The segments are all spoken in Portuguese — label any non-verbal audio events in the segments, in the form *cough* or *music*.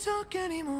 talk anymore.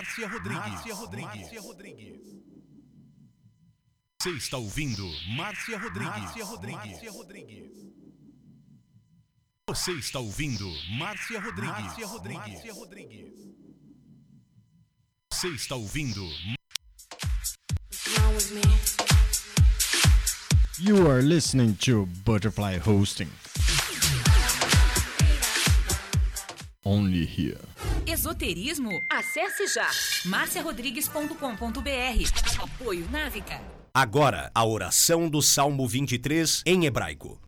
Márcia Rodrigues. Márcia Rodrigues. Márcia Rodrigues. Você está ouvindo Márcia Rodrigues. Márcia Rodrigues. Márcia Rodrigues. Você está ouvindo Márcia Rodrigues. Márcia Rodrigues. Márcia Rodrigues. Você está ouvindo. You are listening to Butterfly Hosting. Only here. Esoterismo? Acesse já marciarodrigues.com.br. Apoio Návica. Agora, a oração do Salmo 23 em hebraico.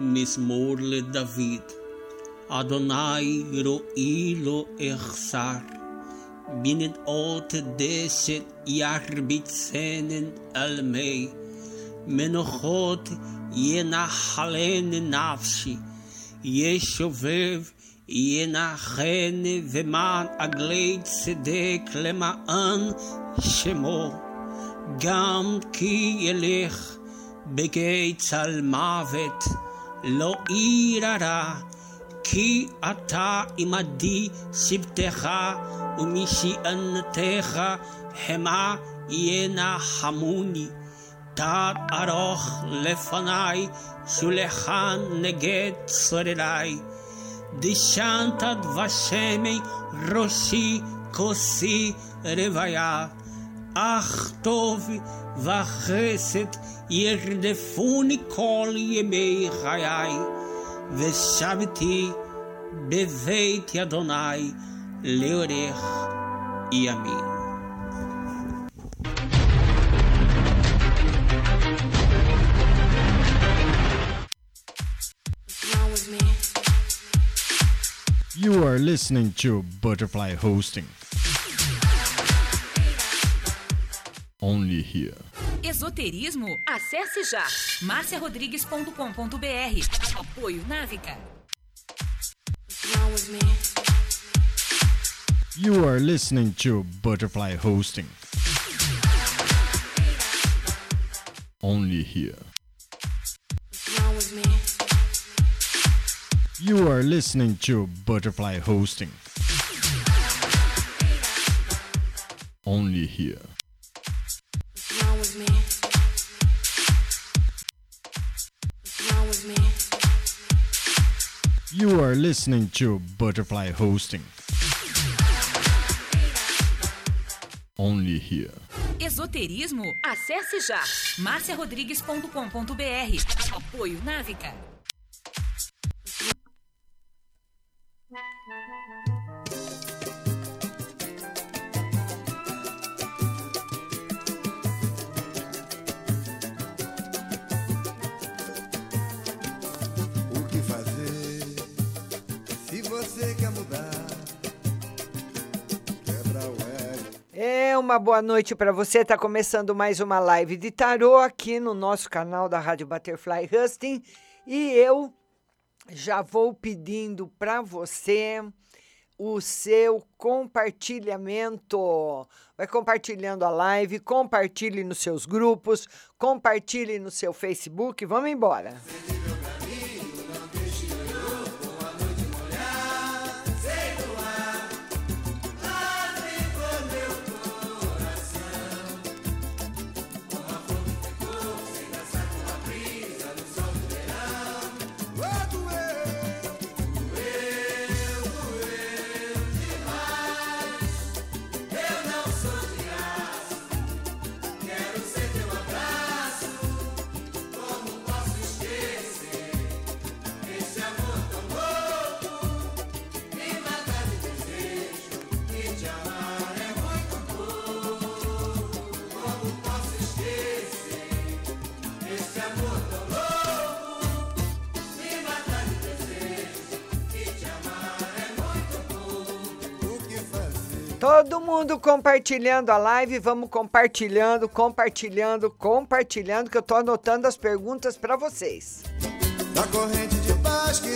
Mismor David. Adonai ro'ilo echsar. Binnen ot deset yarbitzenen almei. Menochot yenachalen nafshi. Yeshuveh ינחן ומען עגלי צדק למען שמו, גם כי ילך בגי צל מוות, לא עיר הרע, כי אתה עמדי שבטך ומשענתך המה ינחמוני. תת ארוך לפניי, שולחן נגד צורריי. Dishantad Vashemei Roshi Kosi Revaya. Achtov Vacheset Yerdefuni Kol Yemei Chayai. Veshaviti Beveit Yadonai Leorech Yamin. You are listening to Butterfly Hosting. Only here. Esoterismo? Acesse já marciarodrigues.com.br. Apoio Návica. You are listening to Butterfly Hosting. Only here. You are listening to Butterfly Hosting. Only here. You are listening to Butterfly Hosting. Only here. Esoterismo? Acesse já marciarodrigues.com.br. Apoio Návica. É uma boa noite para você. Tá começando mais uma live de tarô aqui no nosso canal da Rádio Butterfly Husting e eu já vou pedindo para você o seu compartilhamento. Vai compartilhando a live, compartilhe nos seus grupos, compartilhe no seu Facebook. Vamos embora. O Todo mundo compartilhando a live, vamos compartilhando, compartilhando, compartilhando, que eu tô anotando as perguntas para vocês. Da corrente de paz que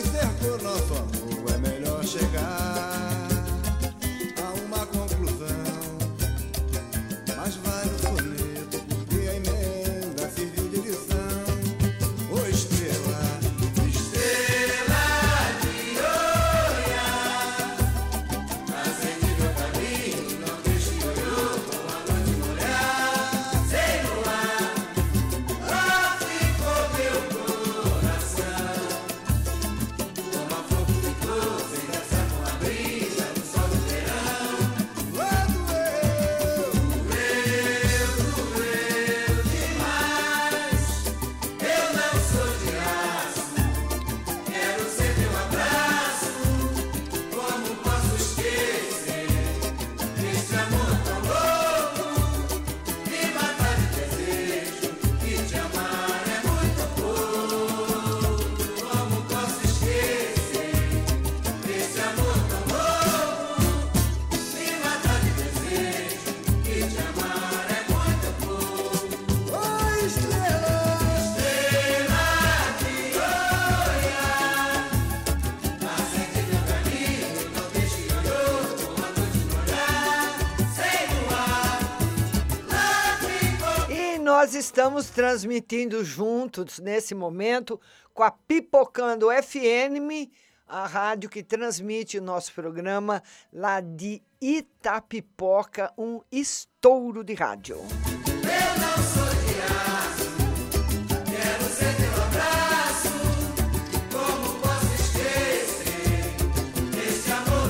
estamos transmitindo juntos nesse momento com a Pipocando FM, a rádio que transmite o nosso programa lá de Itapipoca, um estouro de rádio. Eu não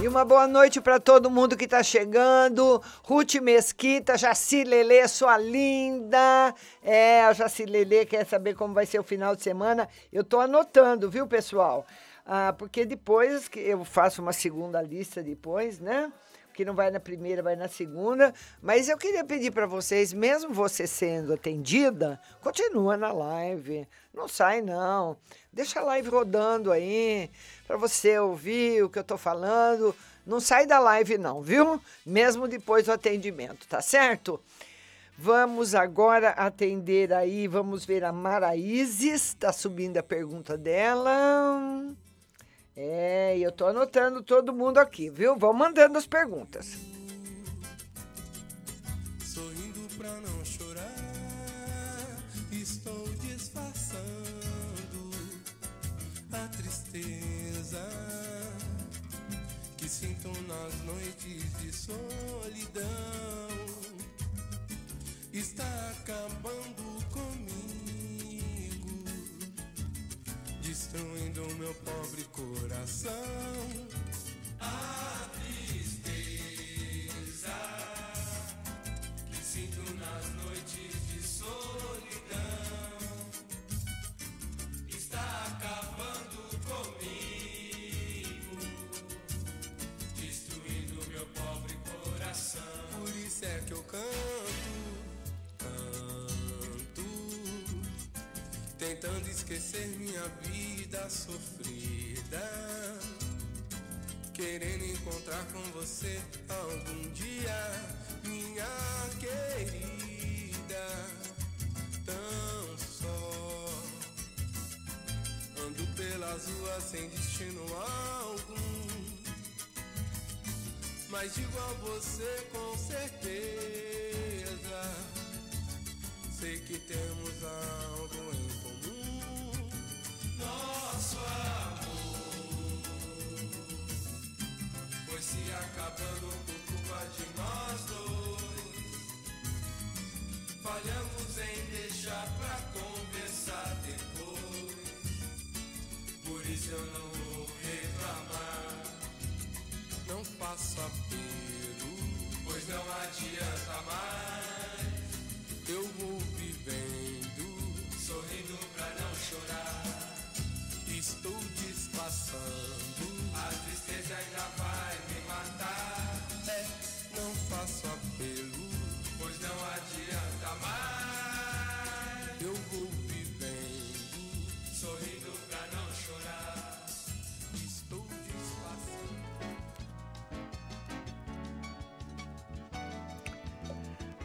E uma boa noite para todo mundo que está chegando. Ruth Mesquita, Jaci Lelê, sua linda. É, a Jaci Lelê quer saber como vai ser o final de semana. Eu estou anotando, viu, pessoal? Ah, porque depois que eu faço uma segunda lista depois, né? Que não vai na primeira, vai na segunda. Mas eu queria pedir para vocês, mesmo você sendo atendida, continua na live. Não sai, não. Deixa a live rodando aí, para você ouvir o que eu estou falando. Não sai da live, não, viu? Mesmo depois do atendimento, tá certo? Vamos agora atender aí, vamos ver a Maraízes, está subindo a pergunta dela. É, eu tô anotando todo mundo aqui, viu? Vão mandando as perguntas. Sorrindo pra não chorar, estou disfarçando a tristeza que sinto nas noites de solidão. Está acabando comigo, destruindo meu pobre coração. A coração. Por isso é que eu canto, canto, tentando esquecer minha vida sofrida. Querendo encontrar com você algum dia, minha querida. Tão só ando pelas ruas sem destino algum. Mas a você com certeza, sei que temos algo em comum. Nosso amor foi se acabando por culpa de nós dois. Falhamos em deixar pra conversar depois. Por isso eu não vou reclamar. Não faço apelo, pois não adianta mais. Eu vou vivendo, sorrindo pra não chorar. Estou disfarçando, a tristeza ainda vai me matar. É, não faço apelo, pois não adianta mais.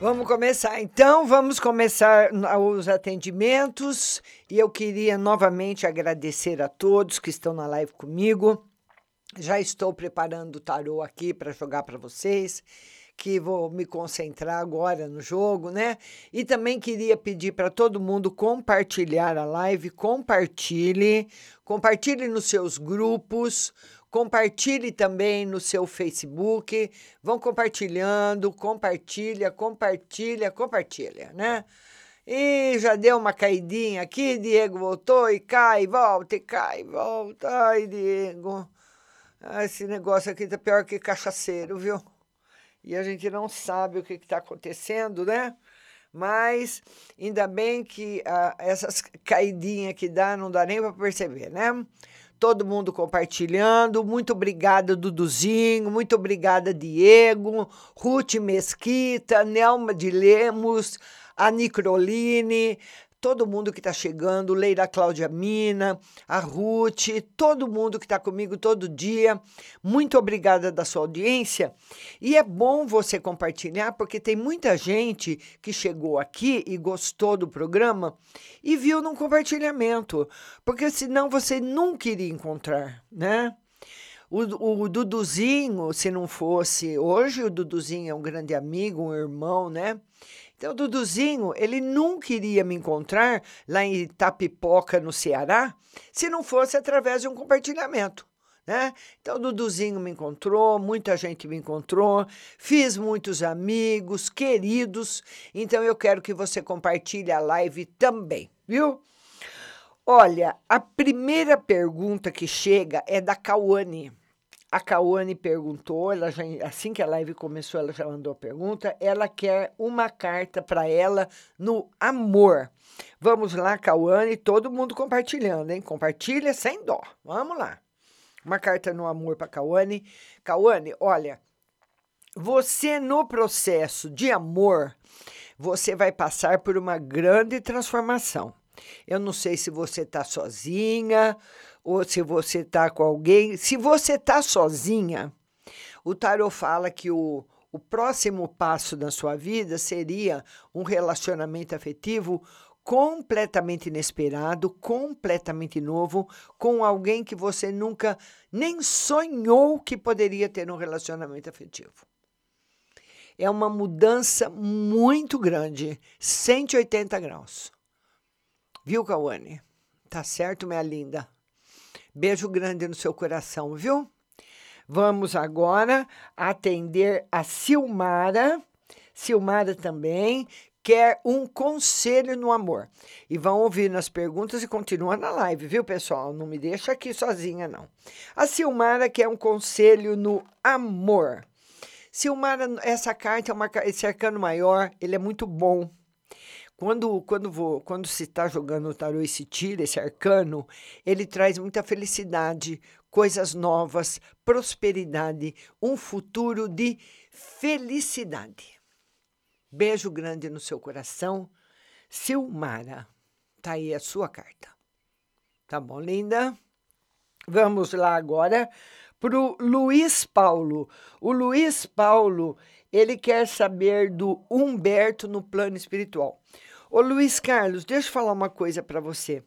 Vamos começar então, vamos começar os atendimentos. E eu queria novamente agradecer a todos que estão na live comigo. Já estou preparando o tarô aqui para jogar para vocês, que vou me concentrar agora no jogo, né? E também queria pedir para todo mundo compartilhar a live, compartilhe, compartilhe nos seus grupos, Compartilhe também no seu Facebook. Vão compartilhando, compartilha, compartilha, compartilha, né? E já deu uma caidinha aqui, Diego voltou e cai, volta e cai, volta. Ai, Diego. Ah, esse negócio aqui tá pior que cachaceiro, viu? E a gente não sabe o que está acontecendo, né? Mas ainda bem que ah, essas caidinhas que dá, não dá nem para perceber, né? Todo mundo compartilhando. Muito obrigada, Duduzinho. Muito obrigada, Diego, Ruth Mesquita, Nelma de Lemos, a Nicroline, todo mundo que está chegando, Leila Cláudia Mina, a Ruth, todo mundo que está comigo todo dia. Muito obrigada da sua audiência. E é bom você compartilhar, porque tem muita gente que chegou aqui e gostou do programa e viu num compartilhamento, porque senão você nunca iria encontrar, né? O, o, Duduzinho, se não fosse hoje, o Duduzinho é um grande amigo, um irmão, né? Então, o Duduzinho, ele nunca iria me encontrar lá em Itapipoca, no Ceará, se não fosse através de um compartilhamento. Né? Então, o Duduzinho me encontrou, muita gente me encontrou, fiz muitos amigos, queridos. Então, eu quero que você compartilhe a live também, viu? Olha, a primeira pergunta que chega é da Cauane. A Cauane perguntou, ela já, assim que a live começou, ela já mandou a pergunta. Ela quer uma carta para ela no amor. Vamos lá, Cauane, todo mundo compartilhando, hein? Compartilha sem dó. Vamos lá. Uma carta no amor para Cauane. Cauane, olha, você no processo de amor, você vai passar por uma grande transformação. Eu não sei se você está sozinha ou se você está com alguém. Se você está sozinha, o tarot fala que o, o próximo passo da sua vida seria um relacionamento afetivo completamente inesperado, completamente novo, com alguém que você nunca nem sonhou que poderia ter um relacionamento afetivo. É uma mudança muito grande, 180 graus. Viu, Cauane? Tá certo, minha linda? Beijo grande no seu coração, viu? Vamos agora atender a Silmara. Silmara também quer um conselho no amor. E vão ouvir nas perguntas e continua na live, viu, pessoal? Não me deixa aqui sozinha, não. A Silmara quer um conselho no amor. Silmara, essa carta é uma esse arcano maior, ele é muito bom. Quando, quando, vou, quando se está jogando o tarô e se tira esse arcano, ele traz muita felicidade, coisas novas, prosperidade, um futuro de felicidade. Beijo grande no seu coração. Silmara, tá aí a sua carta. Tá bom, linda? Vamos lá agora para o Luiz Paulo. O Luiz Paulo, ele quer saber do Humberto no plano espiritual. Ô Luiz Carlos, deixa eu falar uma coisa para você.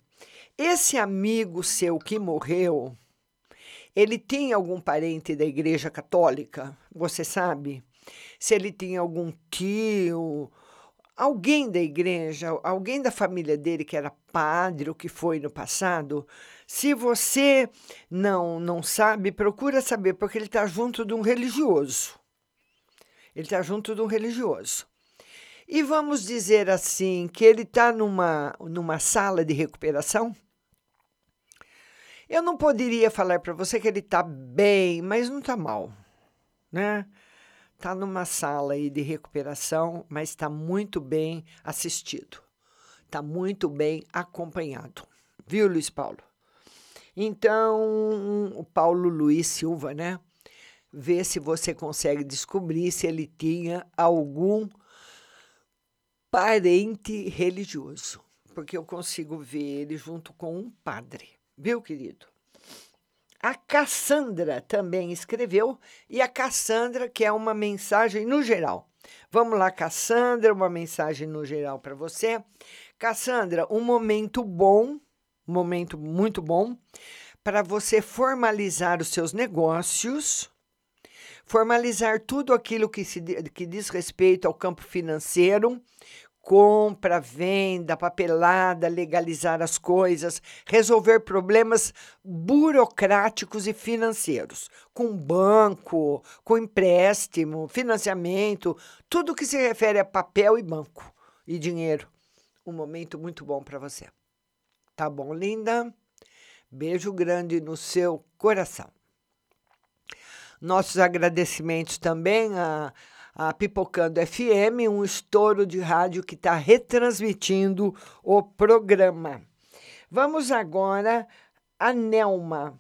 Esse amigo seu que morreu, ele tem algum parente da Igreja Católica? Você sabe? Se ele tinha algum tio, alguém da igreja, alguém da família dele que era padre ou que foi no passado? Se você não não sabe, procura saber, porque ele está junto de um religioso. Ele está junto de um religioso. E vamos dizer assim, que ele está numa, numa sala de recuperação? Eu não poderia falar para você que ele está bem, mas não está mal, né? Está numa sala aí de recuperação, mas está muito bem assistido. Está muito bem acompanhado. Viu, Luiz Paulo? Então, o Paulo Luiz Silva, né? Vê se você consegue descobrir se ele tinha algum parente religioso, porque eu consigo ver ele junto com um padre, viu, querido? A Cassandra também escreveu, e a Cassandra quer uma mensagem no geral. Vamos lá, Cassandra, uma mensagem no geral para você. Cassandra, um momento bom, um momento muito bom, para você formalizar os seus negócios, formalizar tudo aquilo que, se, que diz respeito ao campo financeiro, compra, venda, papelada, legalizar as coisas, resolver problemas burocráticos e financeiros, com banco, com empréstimo, financiamento, tudo que se refere a papel e banco e dinheiro. Um momento muito bom para você. Tá bom, linda? Beijo grande no seu coração. Nossos agradecimentos também a a Pipocando FM, um estouro de rádio que está retransmitindo o programa. Vamos agora a Nelma.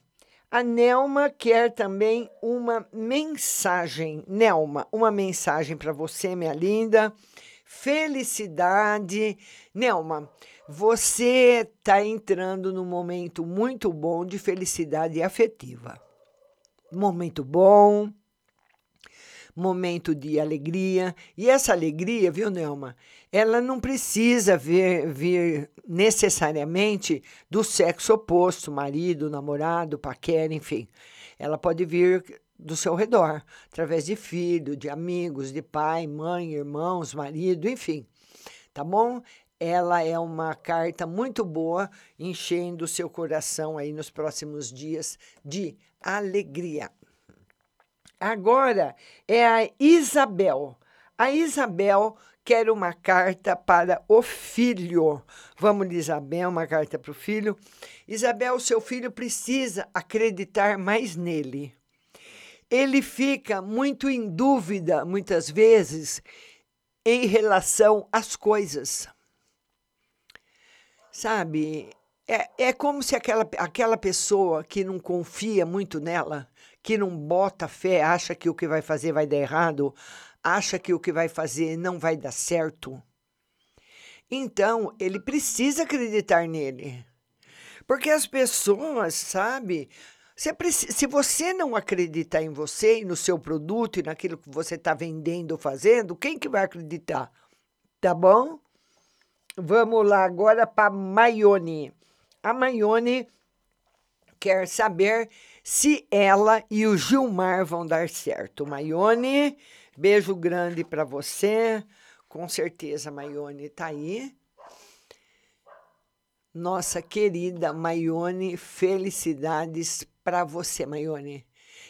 A Nelma quer também uma mensagem. Nelma, uma mensagem para você, minha linda. Felicidade. Nelma, você está entrando num momento muito bom de felicidade afetiva. Momento bom momento de alegria. E essa alegria, viu, Nelma? Ela não precisa vir, vir necessariamente do sexo oposto, marido, namorado, paquera, enfim. Ela pode vir do seu redor, através de filho, de amigos, de pai, mãe, irmãos, marido, enfim. Tá bom? Ela é uma carta muito boa, enchendo o seu coração aí nos próximos dias de alegria. Agora é a Isabel. A Isabel quer uma carta para o filho. Vamos, Isabel, uma carta para o filho. Isabel, seu filho precisa acreditar mais nele. Ele fica muito em dúvida, muitas vezes, em relação às coisas. Sabe, é, é como se aquela, aquela pessoa que não confia muito nela que não bota fé, acha que o que vai fazer vai dar errado, acha que o que vai fazer não vai dar certo. Então, ele precisa acreditar nele. Porque as pessoas, sabe, se você não acreditar em você e no seu produto e naquilo que você está vendendo ou fazendo, quem que vai acreditar? Tá bom? Vamos lá agora para Maione. A Maione quer saber se ela e o Gilmar vão dar certo. Maione, beijo grande para você. Com certeza, Maione tá aí. Nossa querida Maione, felicidades para você, Maione.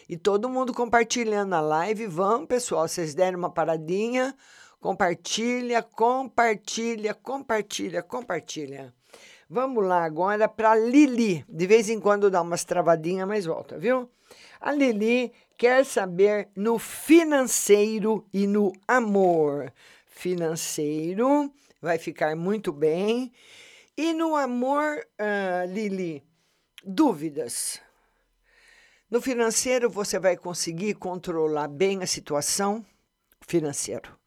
E todo mundo compartilhando a live. Vamos, pessoal, vocês deram uma paradinha. Compartilha, compartilha, compartilha, compartilha. Vamos lá agora para Lili. De vez em quando dá umas travadinhas, mas volta, viu? A Lili quer saber no financeiro e no amor. Financeiro vai ficar muito bem. E no amor, ah, Lili, dúvidas. No financeiro, você vai conseguir controlar bem a situação financeiro.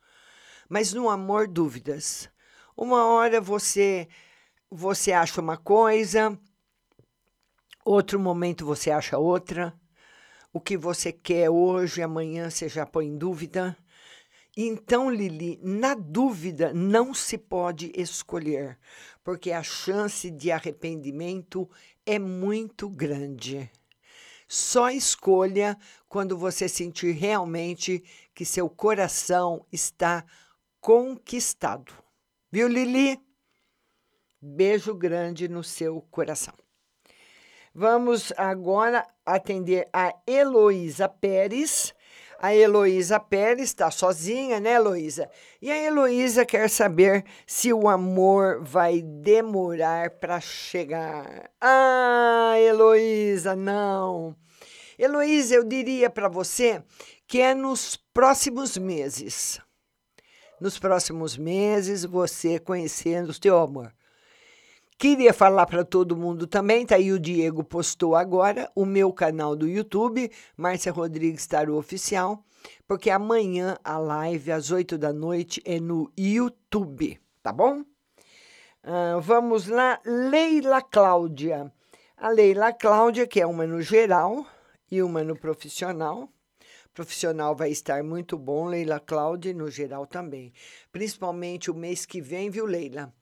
Mas no amor, dúvidas. Uma hora você você acha uma coisa, outro momento você acha outra. O que você quer hoje, amanhã você já põe em dúvida. Então, Lili, na dúvida não se pode escolher, porque a chance de arrependimento é muito grande. Só escolha quando você sentir realmente que seu coração está conquistado. Viu, Lili? Beijo grande no seu coração. Vamos agora atender a Heloísa Pérez. A Heloísa Pérez está sozinha, né, Heloísa? E a Heloísa quer saber se o amor vai demorar para chegar. Ah, Heloísa, não. Heloísa, eu diria para você que é nos próximos meses. Nos próximos meses, você conhecendo o seu amor. Queria falar para todo mundo também, tá aí o Diego postou agora o meu canal do YouTube, Márcia Rodrigues Tarô Oficial, porque amanhã a live às 8 da noite é no YouTube, tá bom? Ah, vamos lá, Leila Cláudia. A Leila Cláudia, que é uma no geral e uma no profissional. Profissional vai estar muito bom, Leila Cláudia, no geral também. Principalmente o mês que vem, viu, Leila?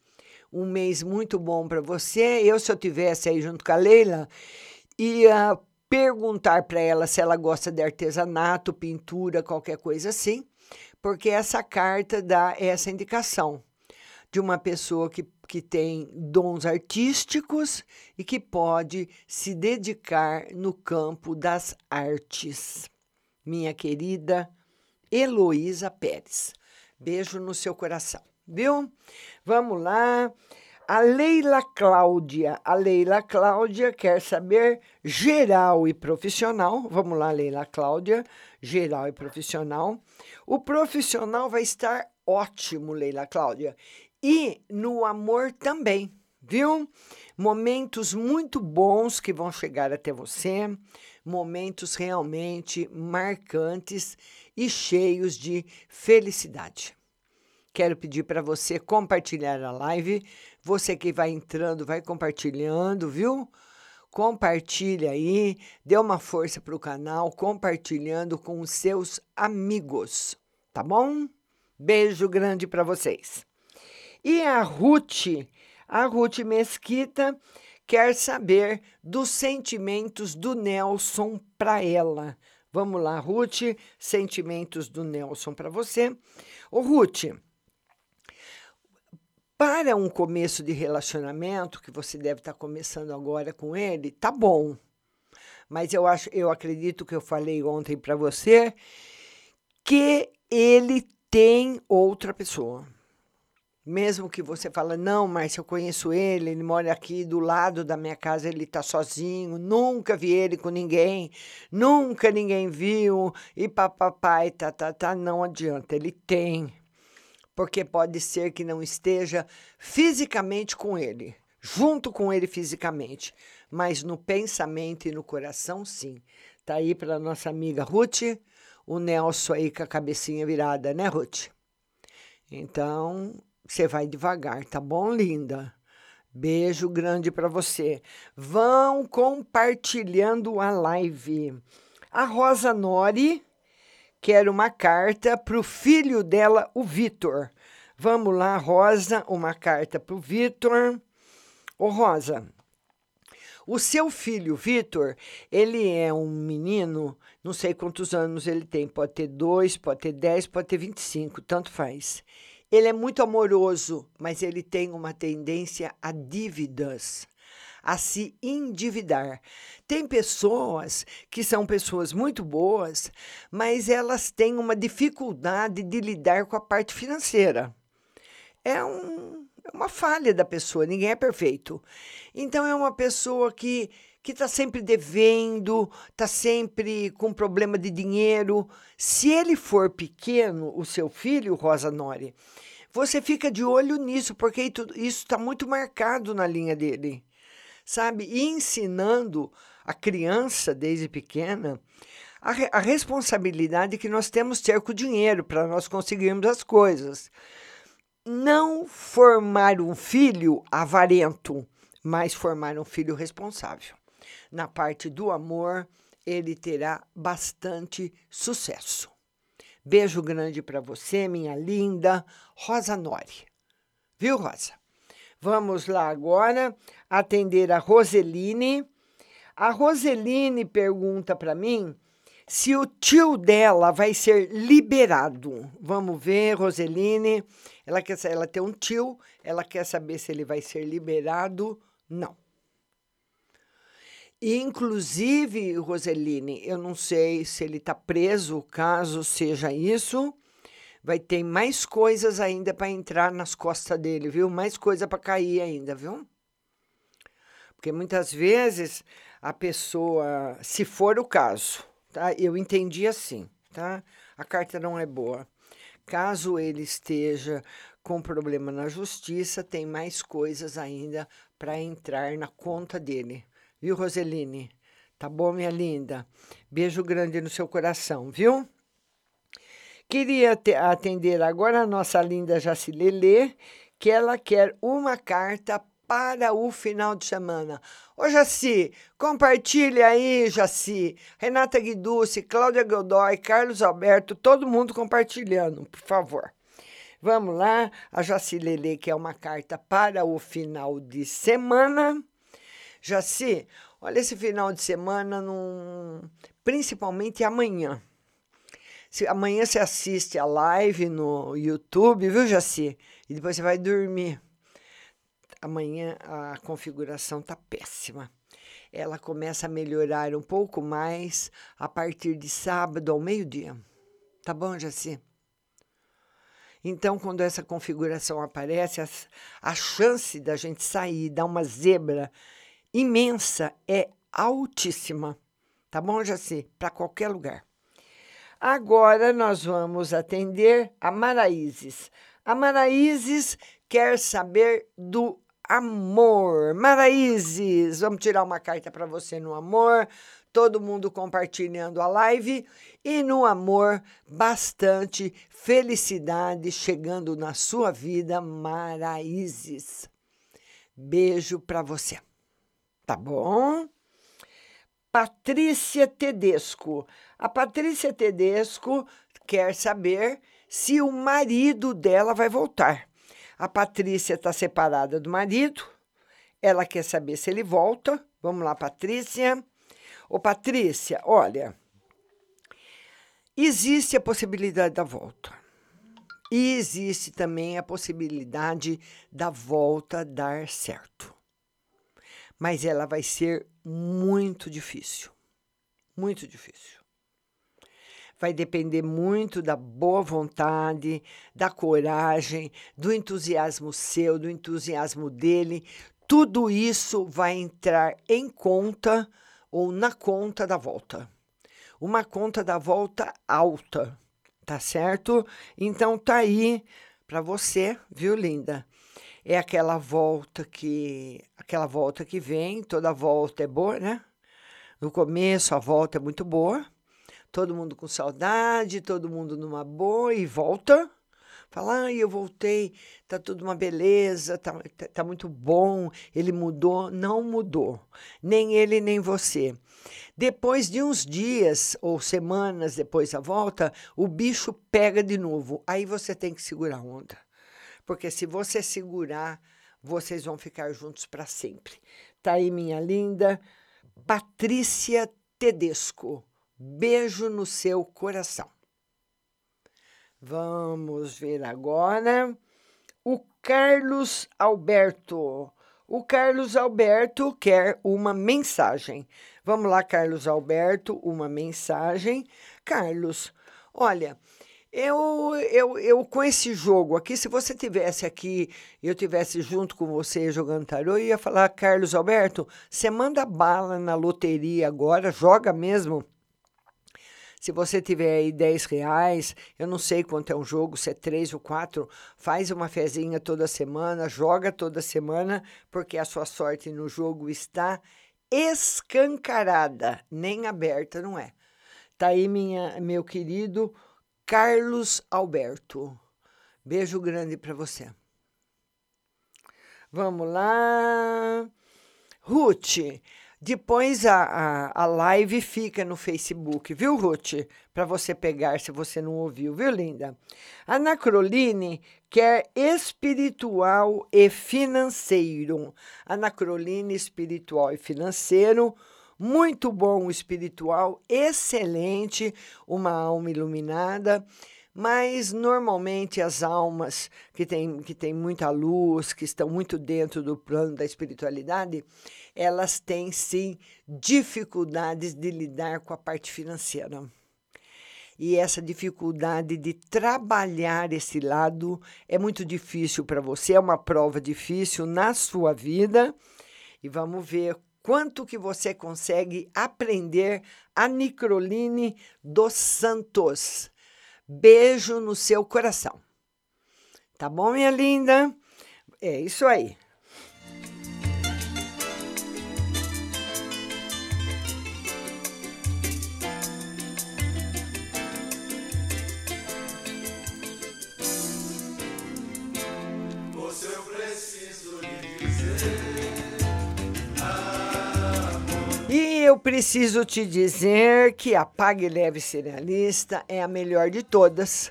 Um mês muito bom para você. Eu, se eu tivesse aí junto com a Leila, ia perguntar para ela se ela gosta de artesanato, pintura, qualquer coisa assim, porque essa carta dá essa indicação de uma pessoa que, que tem dons artísticos e que pode se dedicar no campo das artes. Minha querida Heloísa Pérez. Beijo no seu coração, viu? Vamos lá. A Leila Cláudia. A Leila Cláudia quer saber geral e profissional. Vamos lá, Leila Cláudia. Geral e profissional. O profissional vai estar ótimo, Leila Cláudia. E no amor também, viu? Momentos muito bons que vão chegar até você. Momentos realmente marcantes e cheios de felicidade. Quero pedir para você compartilhar a live. Você que vai entrando, vai compartilhando, viu? Compartilha aí, dê uma força para o canal, compartilhando com os seus amigos, tá bom? Beijo grande para vocês. E a Ruth, a Ruth Mesquita quer saber dos sentimentos do Nelson para ela. Vamos lá, Ruth, sentimentos do Nelson para você. Ô, Ruth, para um começo de relacionamento, que você deve estar começando agora com ele, tá bom. Mas eu acho, eu acredito que eu falei ontem para você que ele tem outra pessoa. Mesmo que você fala, não, mas eu conheço ele, ele mora aqui do lado da minha casa, ele está sozinho, nunca vi ele com ninguém, nunca ninguém viu, e papai, tá, tá, tá, não adianta, ele tem porque pode ser que não esteja fisicamente com ele, junto com ele fisicamente, mas no pensamento e no coração, sim. Tá aí para nossa amiga Ruth, o Nelson aí com a cabecinha virada, né, Ruth? Então, você vai devagar, tá bom, linda? Beijo grande para você. Vão compartilhando a live. A Rosa Nori quer uma carta para o filho dela, o Vitor. Vamos lá, Rosa, uma carta para o Vitor. Ô, Rosa, o seu filho, Vitor, ele é um menino, não sei quantos anos ele tem, pode ter dois, pode ter dez, pode ter vinte e cinco, tanto faz. Ele é muito amoroso, mas ele tem uma tendência a dívidas, a se endividar. Tem pessoas que são pessoas muito boas, mas elas têm uma dificuldade de lidar com a parte financeira. É um é uma falha da pessoa, ninguém é perfeito. Então é uma pessoa que que está sempre devendo, está sempre com problema de dinheiro. Se ele for pequeno, o seu filho, Rosa Nori, você fica de olho nisso, porque isso está muito marcado na linha dele, sabe? E ensinando a criança desde pequena a, a responsabilidade que nós temos ter com o dinheiro para nós conseguirmos as coisas não formar um filho avarento, mas formar um filho responsável. Na parte do amor, ele terá bastante sucesso. Beijo grande para você, minha linda Rosa Nori. Viu, Rosa? Vamos lá agora atender a Roseline. A Roseline pergunta para mim se o tio dela vai ser liberado. Vamos ver, Roseline. Ela quer ela tem um tio, ela quer saber se ele vai ser liberado. Não. E, inclusive, Roseline, eu não sei se ele está preso, caso seja isso. Vai ter mais coisas ainda para entrar nas costas dele, viu? Mais coisa para cair ainda, viu? Porque muitas vezes a pessoa, se for o caso, tá? Eu entendi assim, tá? A carta não é boa. Caso ele esteja com problema na justiça, tem mais coisas ainda para entrar na conta dele. Viu, Roseline? Tá bom, minha linda? Beijo grande no seu coração, viu? Queria atender agora a nossa linda Jacilele, que ela quer uma carta para o final de semana. Ô, Jaci, compartilha aí, Jaci. Renata Guiducci, Cláudia Godoy, Carlos Alberto, todo mundo compartilhando, por favor. Vamos lá, a Jaci Lele, que é uma carta para o final de semana. Jaci, olha esse final de semana, num... principalmente amanhã. Se, amanhã você assiste a live no YouTube, viu, Jaci? E depois você vai dormir amanhã a configuração está péssima. Ela começa a melhorar um pouco mais a partir de sábado ao meio-dia. Tá bom, Jaci? Então, quando essa configuração aparece, a, a chance da gente sair, dar uma zebra imensa é altíssima. Tá bom, Jaci? Para qualquer lugar. Agora nós vamos atender a Maraízes. A Maraízes quer saber do amor. Maraízes, vamos tirar uma carta para você no amor. Todo mundo compartilhando a live. E no amor, bastante felicidade chegando na sua vida, Maraízes. Beijo para você. Tá bom? Patrícia Tedesco. A Patrícia Tedesco quer saber se o marido dela vai voltar. A Patrícia está separada do marido. Ela quer saber se ele volta. Vamos lá, Patrícia. Ô, Patrícia, olha. Existe a possibilidade da volta. E existe também a possibilidade da volta dar certo. Mas ela vai ser muito difícil. Muito difícil vai depender muito da boa vontade, da coragem, do entusiasmo seu, do entusiasmo dele. Tudo isso vai entrar em conta ou na conta da volta. Uma conta da volta alta, tá certo? Então tá aí para você, viu, linda? É aquela volta que aquela volta que vem, toda volta é boa, né? No começo a volta é muito boa, todo mundo com saudade, todo mundo numa boa e volta. Fala, ah, eu voltei, tá tudo uma beleza, tá, tá, tá muito bom, ele mudou. Não mudou. Nem ele, nem você. Depois de uns dias ou semanas depois da volta, o bicho pega de novo. Aí você tem que segurar a onda. Porque se você segurar, vocês vão ficar juntos para sempre. Tá aí, minha linda Patrícia Tedesco. Beijo no seu coração. Vamos ver agora o Carlos Alberto. O Carlos Alberto quer uma mensagem. Vamos lá, Carlos Alberto, uma mensagem. Carlos, olha, eu, eu, eu com esse jogo aqui, se você tivesse aqui, eu tivesse junto com você jogando tarô, eu ia falar, Carlos Alberto, você manda bala na loteria agora, joga mesmo se você tiver aí 10 reais, eu não sei quanto é um jogo, se é 3 ou 4, faz uma fezinha toda semana, joga toda semana, porque a sua sorte no jogo está escancarada, nem aberta, não é? Tá aí, minha, meu querido Carlos Alberto. Beijo grande para você. Vamos lá. Ruth, depois a, a, a live fica no Facebook, viu, Ruth? Para você pegar se você não ouviu, viu, linda? A Anacroline quer espiritual e financeiro. Anacroline espiritual e financeiro. Muito bom espiritual, excelente, uma alma iluminada mas normalmente as almas que têm, que têm muita luz, que estão muito dentro do plano da espiritualidade, elas têm sim dificuldades de lidar com a parte financeira. E essa dificuldade de trabalhar esse lado é muito difícil para você, é uma prova difícil na sua vida. E vamos ver quanto que você consegue aprender a Nicroline dos Santos. Beijo no seu coração. Tá bom, minha linda? É isso aí. Eu preciso te dizer que a Pague Leve Cerealista é a melhor de todas.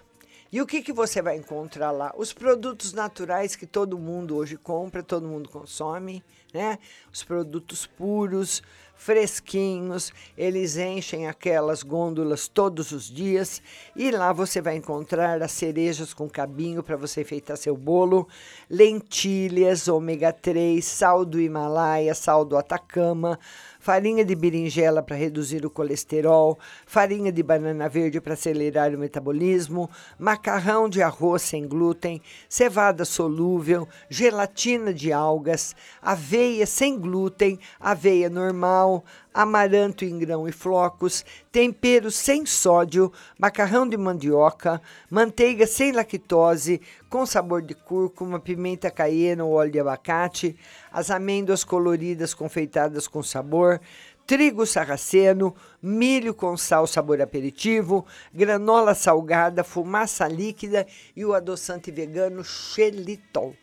E o que, que você vai encontrar lá? Os produtos naturais que todo mundo hoje compra, todo mundo consome, né? Os produtos puros, fresquinhos, eles enchem aquelas gôndolas todos os dias e lá você vai encontrar as cerejas com cabinho para você enfeitar seu bolo, lentilhas, ômega 3, sal do Himalaia, sal do Atacama, farinha de berinjela para reduzir o colesterol, farinha de banana verde para acelerar o metabolismo, macarrão de arroz sem glúten, cevada solúvel, gelatina de algas, aveia sem glúten, aveia normal, amaranto em grão e flocos, tempero sem sódio, macarrão de mandioca, manteiga sem lactose, com sabor de cúrcuma, pimenta caiena ou óleo de abacate, as amêndoas coloridas confeitadas com sabor, trigo sarraceno, milho com sal sabor aperitivo, granola salgada, fumaça líquida e o adoçante vegano xelitol.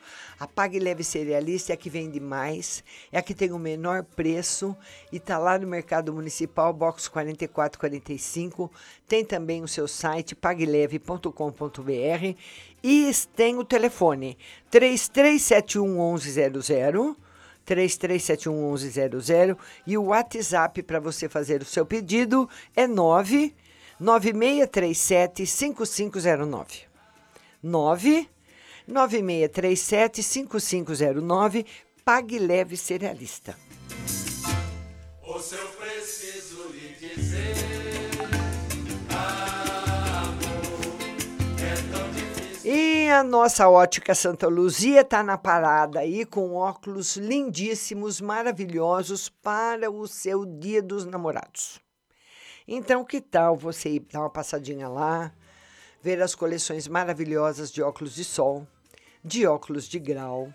A Pague Leve Cerealista é a que vende mais, é a que tem o menor preço e está lá no Mercado Municipal, box 4445. Tem também o seu site pagleve.com.br e tem o telefone 3371 1100. 33711100 e o WhatsApp para você fazer o seu pedido é 9 9637 5509. 9 9637-5509, Pague Leve Cerealista. O seu preciso lhe dizer. E a nossa ótica Santa Luzia está na parada aí com óculos lindíssimos, maravilhosos para o seu Dia dos Namorados. Então, que tal você ir dar uma passadinha lá, ver as coleções maravilhosas de óculos de sol? De óculos de grau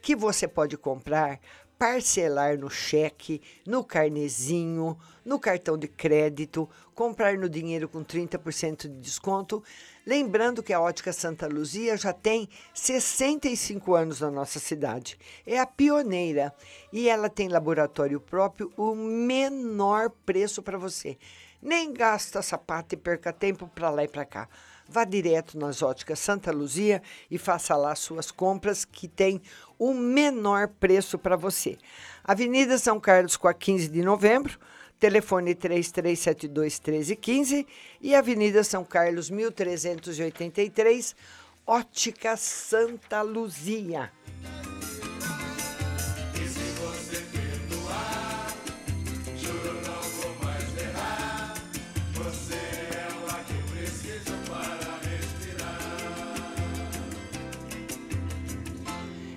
que você pode comprar parcelar no cheque, no carnezinho, no cartão de crédito, comprar no dinheiro com 30% de desconto. Lembrando que a Ótica Santa Luzia já tem 65 anos na nossa cidade. É a pioneira e ela tem laboratório próprio, o menor preço para você. Nem gasta sapato e perca tempo para lá e para cá. Vá direto nas óticas Santa Luzia e faça lá suas compras que tem o menor preço para você. Avenida São Carlos com a 15 de novembro, telefone 3372 1315 e Avenida São Carlos 1383, Ótica Santa Luzia.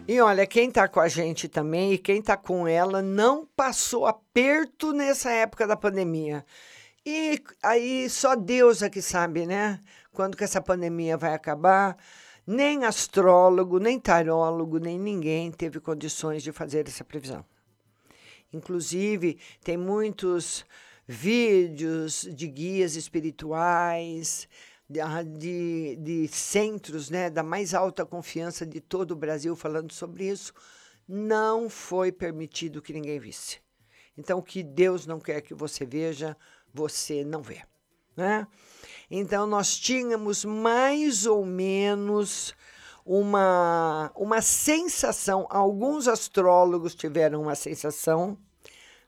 E olha, quem está com a gente também e quem está com ela não passou aperto nessa época da pandemia. E aí só Deus é que sabe, né? Quando que essa pandemia vai acabar. Nem astrólogo, nem tarólogo, nem ninguém teve condições de fazer essa previsão. Inclusive, tem muitos vídeos de guias espirituais, de, de centros né, da mais alta confiança de todo o Brasil falando sobre isso, não foi permitido que ninguém visse. Então, o que Deus não quer que você veja, você não vê. Né? Então, nós tínhamos mais ou menos uma, uma sensação, alguns astrólogos tiveram uma sensação,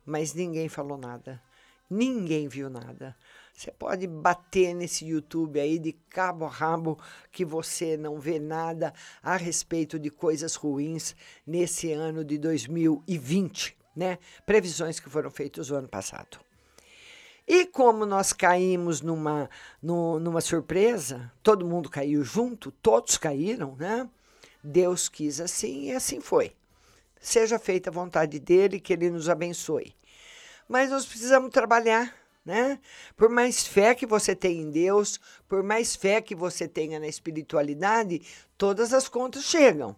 mas ninguém falou nada. Ninguém viu nada. Você pode bater nesse YouTube aí de cabo a rabo que você não vê nada a respeito de coisas ruins nesse ano de 2020, né? Previsões que foram feitas o ano passado. E como nós caímos numa, no, numa surpresa, todo mundo caiu junto, todos caíram, né? Deus quis assim e assim foi. Seja feita a vontade dele, que ele nos abençoe. Mas nós precisamos trabalhar né? Por mais fé que você tenha em Deus, por mais fé que você tenha na espiritualidade, todas as contas chegam.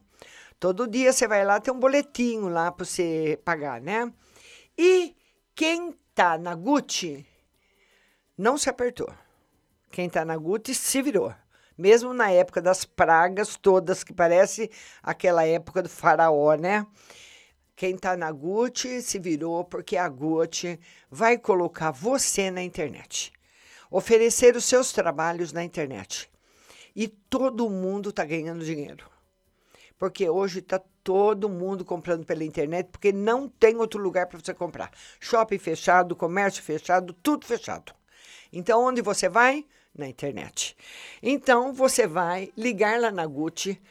Todo dia você vai lá, tem um boletinho lá para você pagar, né? E quem tá na Gucci não se apertou. Quem tá na Gucci se virou. Mesmo na época das pragas todas, que parece aquela época do faraó, né? Quem está na Gucci se virou porque a Gucci vai colocar você na internet, oferecer os seus trabalhos na internet. E todo mundo está ganhando dinheiro. Porque hoje está todo mundo comprando pela internet, porque não tem outro lugar para você comprar. Shopping fechado, comércio fechado, tudo fechado. Então, onde você vai? Na internet. Então, você vai ligar lá na Gucci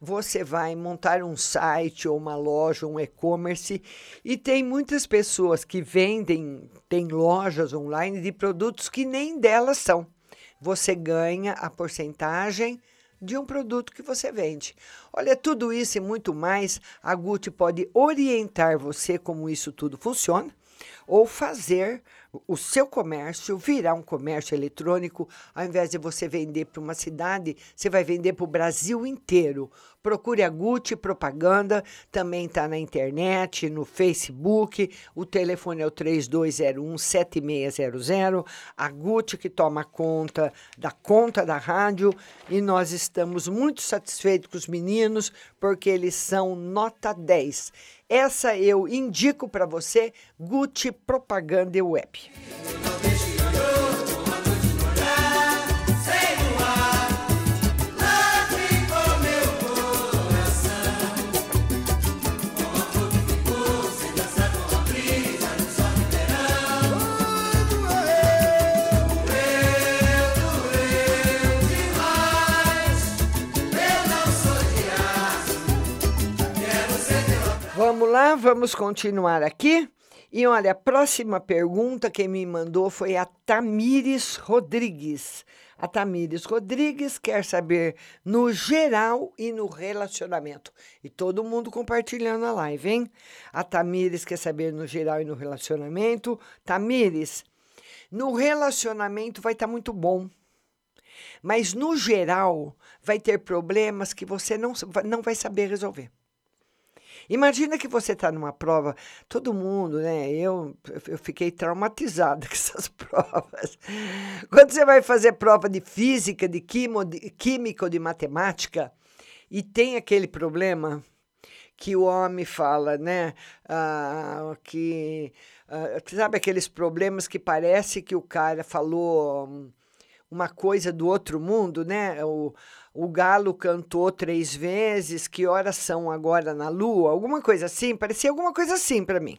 você vai montar um site ou uma loja, um e-commerce, e tem muitas pessoas que vendem, tem lojas online de produtos que nem delas são. Você ganha a porcentagem de um produto que você vende. Olha, tudo isso e muito mais, a Gucci pode orientar você como isso tudo funciona ou fazer o seu comércio virar um comércio eletrônico, ao invés de você vender para uma cidade, você vai vender para o Brasil inteiro. Procure a Gucci Propaganda, também está na internet, no Facebook. O telefone é o 3201-7600. A Gucci que toma conta da conta da rádio e nós estamos muito satisfeitos com os meninos porque eles são nota 10. Essa eu indico para você, Gucci Propaganda Web. Vamos lá, vamos continuar aqui. E olha, a próxima pergunta que me mandou foi a Tamires Rodrigues. A Tamires Rodrigues quer saber no geral e no relacionamento. E todo mundo compartilhando a live, hein? A Tamires quer saber no geral e no relacionamento. Tamires, no relacionamento vai estar tá muito bom. Mas no geral vai ter problemas que você não, não vai saber resolver. Imagina que você está numa prova, todo mundo, né? Eu, eu fiquei traumatizada *laughs* com essas provas. Quando você vai fazer prova de física, de, quimo, de química ou de matemática, e tem aquele problema que o homem fala, né? Ah, que ah, sabe aqueles problemas que parece que o cara falou hum, uma coisa do outro mundo, né? O, o galo cantou três vezes, que horas são agora na lua? Alguma coisa assim, parecia alguma coisa assim para mim.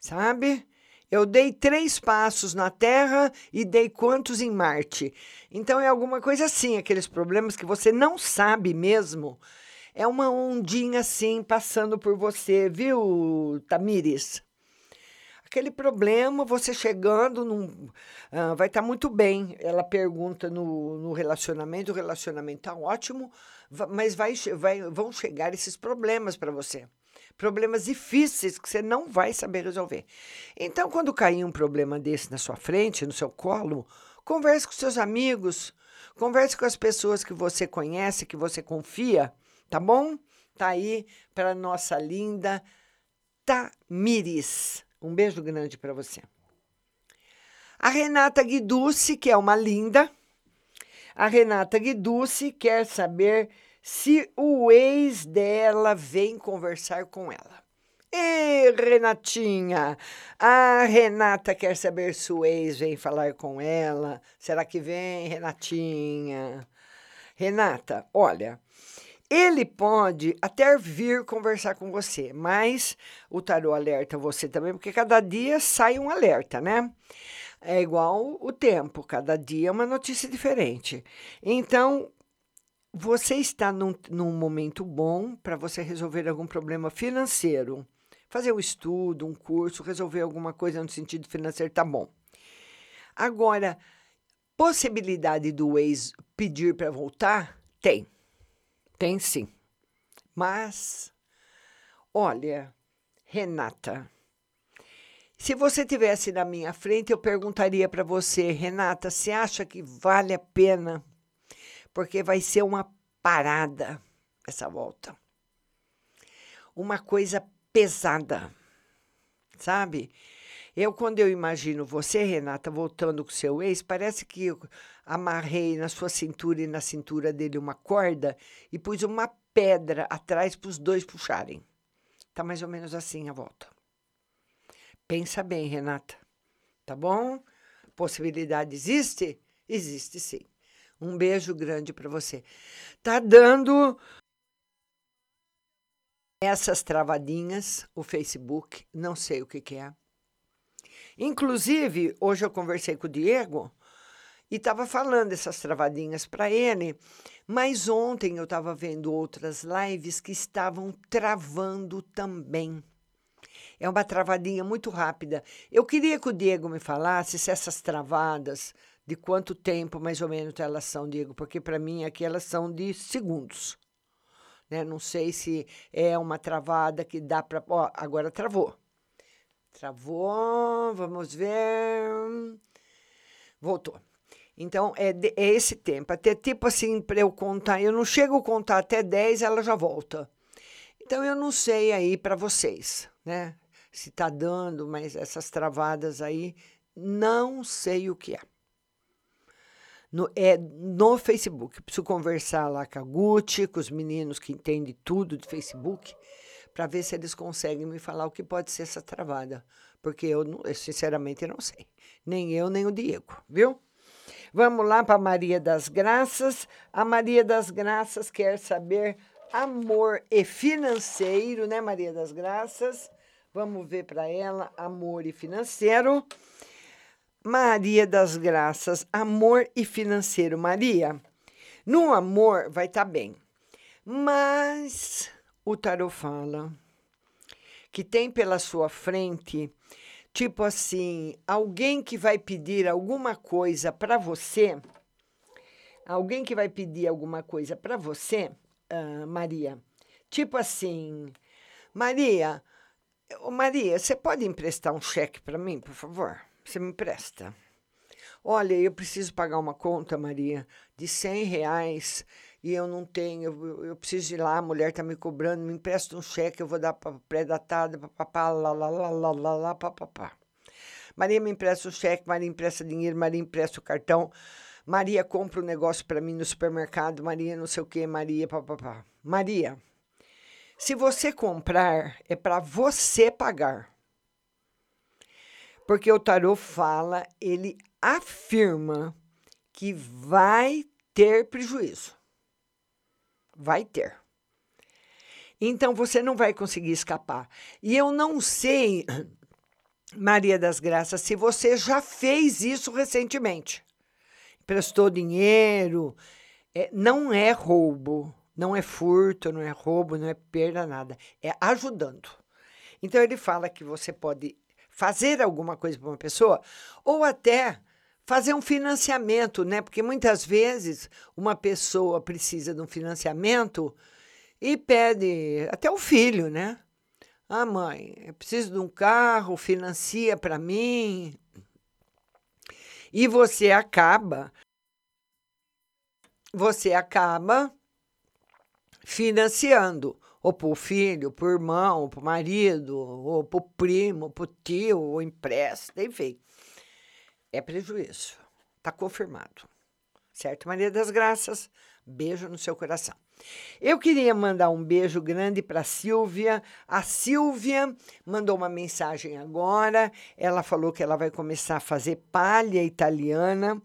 Sabe? Eu dei três passos na Terra e dei quantos em Marte? Então é alguma coisa assim, aqueles problemas que você não sabe mesmo. É uma ondinha assim passando por você, viu, Tamires? Aquele problema, você chegando, num, uh, vai estar tá muito bem. Ela pergunta no, no relacionamento, o relacionamento está ótimo, mas vai, vai, vão chegar esses problemas para você. Problemas difíceis que você não vai saber resolver. Então, quando cair um problema desse na sua frente, no seu colo, converse com seus amigos, converse com as pessoas que você conhece, que você confia, tá bom? Tá aí para nossa linda Tamires. Um beijo grande para você. A Renata Guiducci, que é uma linda, a Renata Guiducci quer saber se o ex dela vem conversar com ela. Ei, Renatinha! A Renata quer saber se o ex vem falar com ela. Será que vem, Renatinha? Renata, olha, ele pode até vir conversar com você, mas o tarô alerta você também, porque cada dia sai um alerta, né? É igual o tempo, cada dia é uma notícia diferente. Então, você está num, num momento bom para você resolver algum problema financeiro. Fazer um estudo, um curso, resolver alguma coisa no sentido financeiro, tá bom. Agora, possibilidade do ex pedir para voltar? Tem. Tem sim. Mas, olha, Renata, se você tivesse na minha frente, eu perguntaria para você, Renata, você acha que vale a pena? Porque vai ser uma parada essa volta. Uma coisa pesada, sabe? Eu, quando eu imagino você, Renata, voltando com seu ex, parece que amarrei na sua cintura e na cintura dele uma corda e pus uma pedra atrás para os dois puxarem. Tá mais ou menos assim a volta. Pensa bem, Renata. Tá bom? Possibilidade existe? Existe sim. Um beijo grande para você. Tá dando essas travadinhas, o Facebook, não sei o que, que é. Inclusive, hoje eu conversei com o Diego e estava falando essas travadinhas para ele, mas ontem eu estava vendo outras lives que estavam travando também. É uma travadinha muito rápida. Eu queria que o Diego me falasse se essas travadas, de quanto tempo mais ou menos elas são, Diego, porque para mim aqui elas são de segundos. Né? Não sei se é uma travada que dá para. Ó, agora travou. Travou, vamos ver. Voltou. Então, é, de, é esse tempo. Até tipo assim, para eu contar, eu não chego a contar até 10, ela já volta. Então, eu não sei aí para vocês, né? Se tá dando, mas essas travadas aí, não sei o que é. No, é no Facebook. Preciso conversar lá com a Gucci, com os meninos que entendem tudo de Facebook para ver se eles conseguem me falar o que pode ser essa travada, porque eu, sinceramente não sei, nem eu nem o Diego, viu? Vamos lá para Maria das Graças. A Maria das Graças quer saber amor e financeiro, né, Maria das Graças? Vamos ver para ela amor e financeiro. Maria das Graças, amor e financeiro. Maria, no amor vai estar tá bem, mas o tarot fala que tem pela sua frente, tipo assim, alguém que vai pedir alguma coisa para você, alguém que vai pedir alguma coisa para você, uh, Maria, tipo assim, Maria, Maria, você pode emprestar um cheque para mim, por favor? Você me empresta? Olha, eu preciso pagar uma conta, Maria, de 100 reais e eu não tenho, eu, eu preciso ir lá, a mulher está me cobrando, me empresta um cheque, eu vou dar pré-datada, papapá, lá, lá, lá, lá, lá, papapá. Maria me empresta o cheque, Maria empresta dinheiro, Maria empresta o cartão, Maria compra um negócio para mim no supermercado, Maria não sei o que, Maria, papapá. Maria, se você comprar, é para você pagar. Porque o tarô fala, ele afirma que vai ter prejuízo. Vai ter. Então você não vai conseguir escapar. E eu não sei, *clears throat* Maria das Graças, se você já fez isso recentemente. Prestou dinheiro. É, não é roubo, não é furto, não é roubo, não é perda, nada. É ajudando. Então ele fala que você pode fazer alguma coisa para uma pessoa ou até fazer um financiamento, né? Porque muitas vezes uma pessoa precisa de um financiamento e pede até o filho, né? Ah, mãe, eu preciso de um carro, financia para mim. E você acaba você acaba financiando ou para o filho, para o irmão, para o marido, ou para o primo, para o tio, ou empresta, enfim. É prejuízo. Está confirmado. Certo, Maria das Graças? Beijo no seu coração. Eu queria mandar um beijo grande para Silvia. A Silvia mandou uma mensagem agora. Ela falou que ela vai começar a fazer palha italiana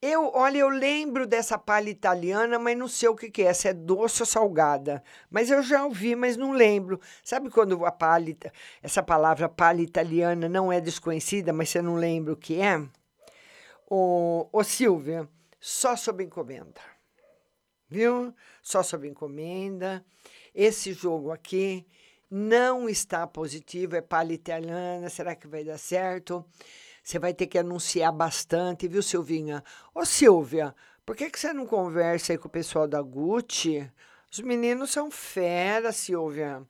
eu, olha, eu lembro dessa palha italiana, mas não sei o que, que é, se é doce ou salgada. Mas eu já ouvi, mas não lembro. Sabe quando a palha, essa palavra palha italiana não é desconhecida, mas você não lembra o que é? Ô, ô Silvia, só sob encomenda. Viu? Só sob encomenda. Esse jogo aqui não está positivo, é palha italiana, será que vai dar certo? Você vai ter que anunciar bastante, viu, Silvinha? Ô, Silvia, por que, que você não conversa aí com o pessoal da Gucci? Os meninos são fera, Silvia.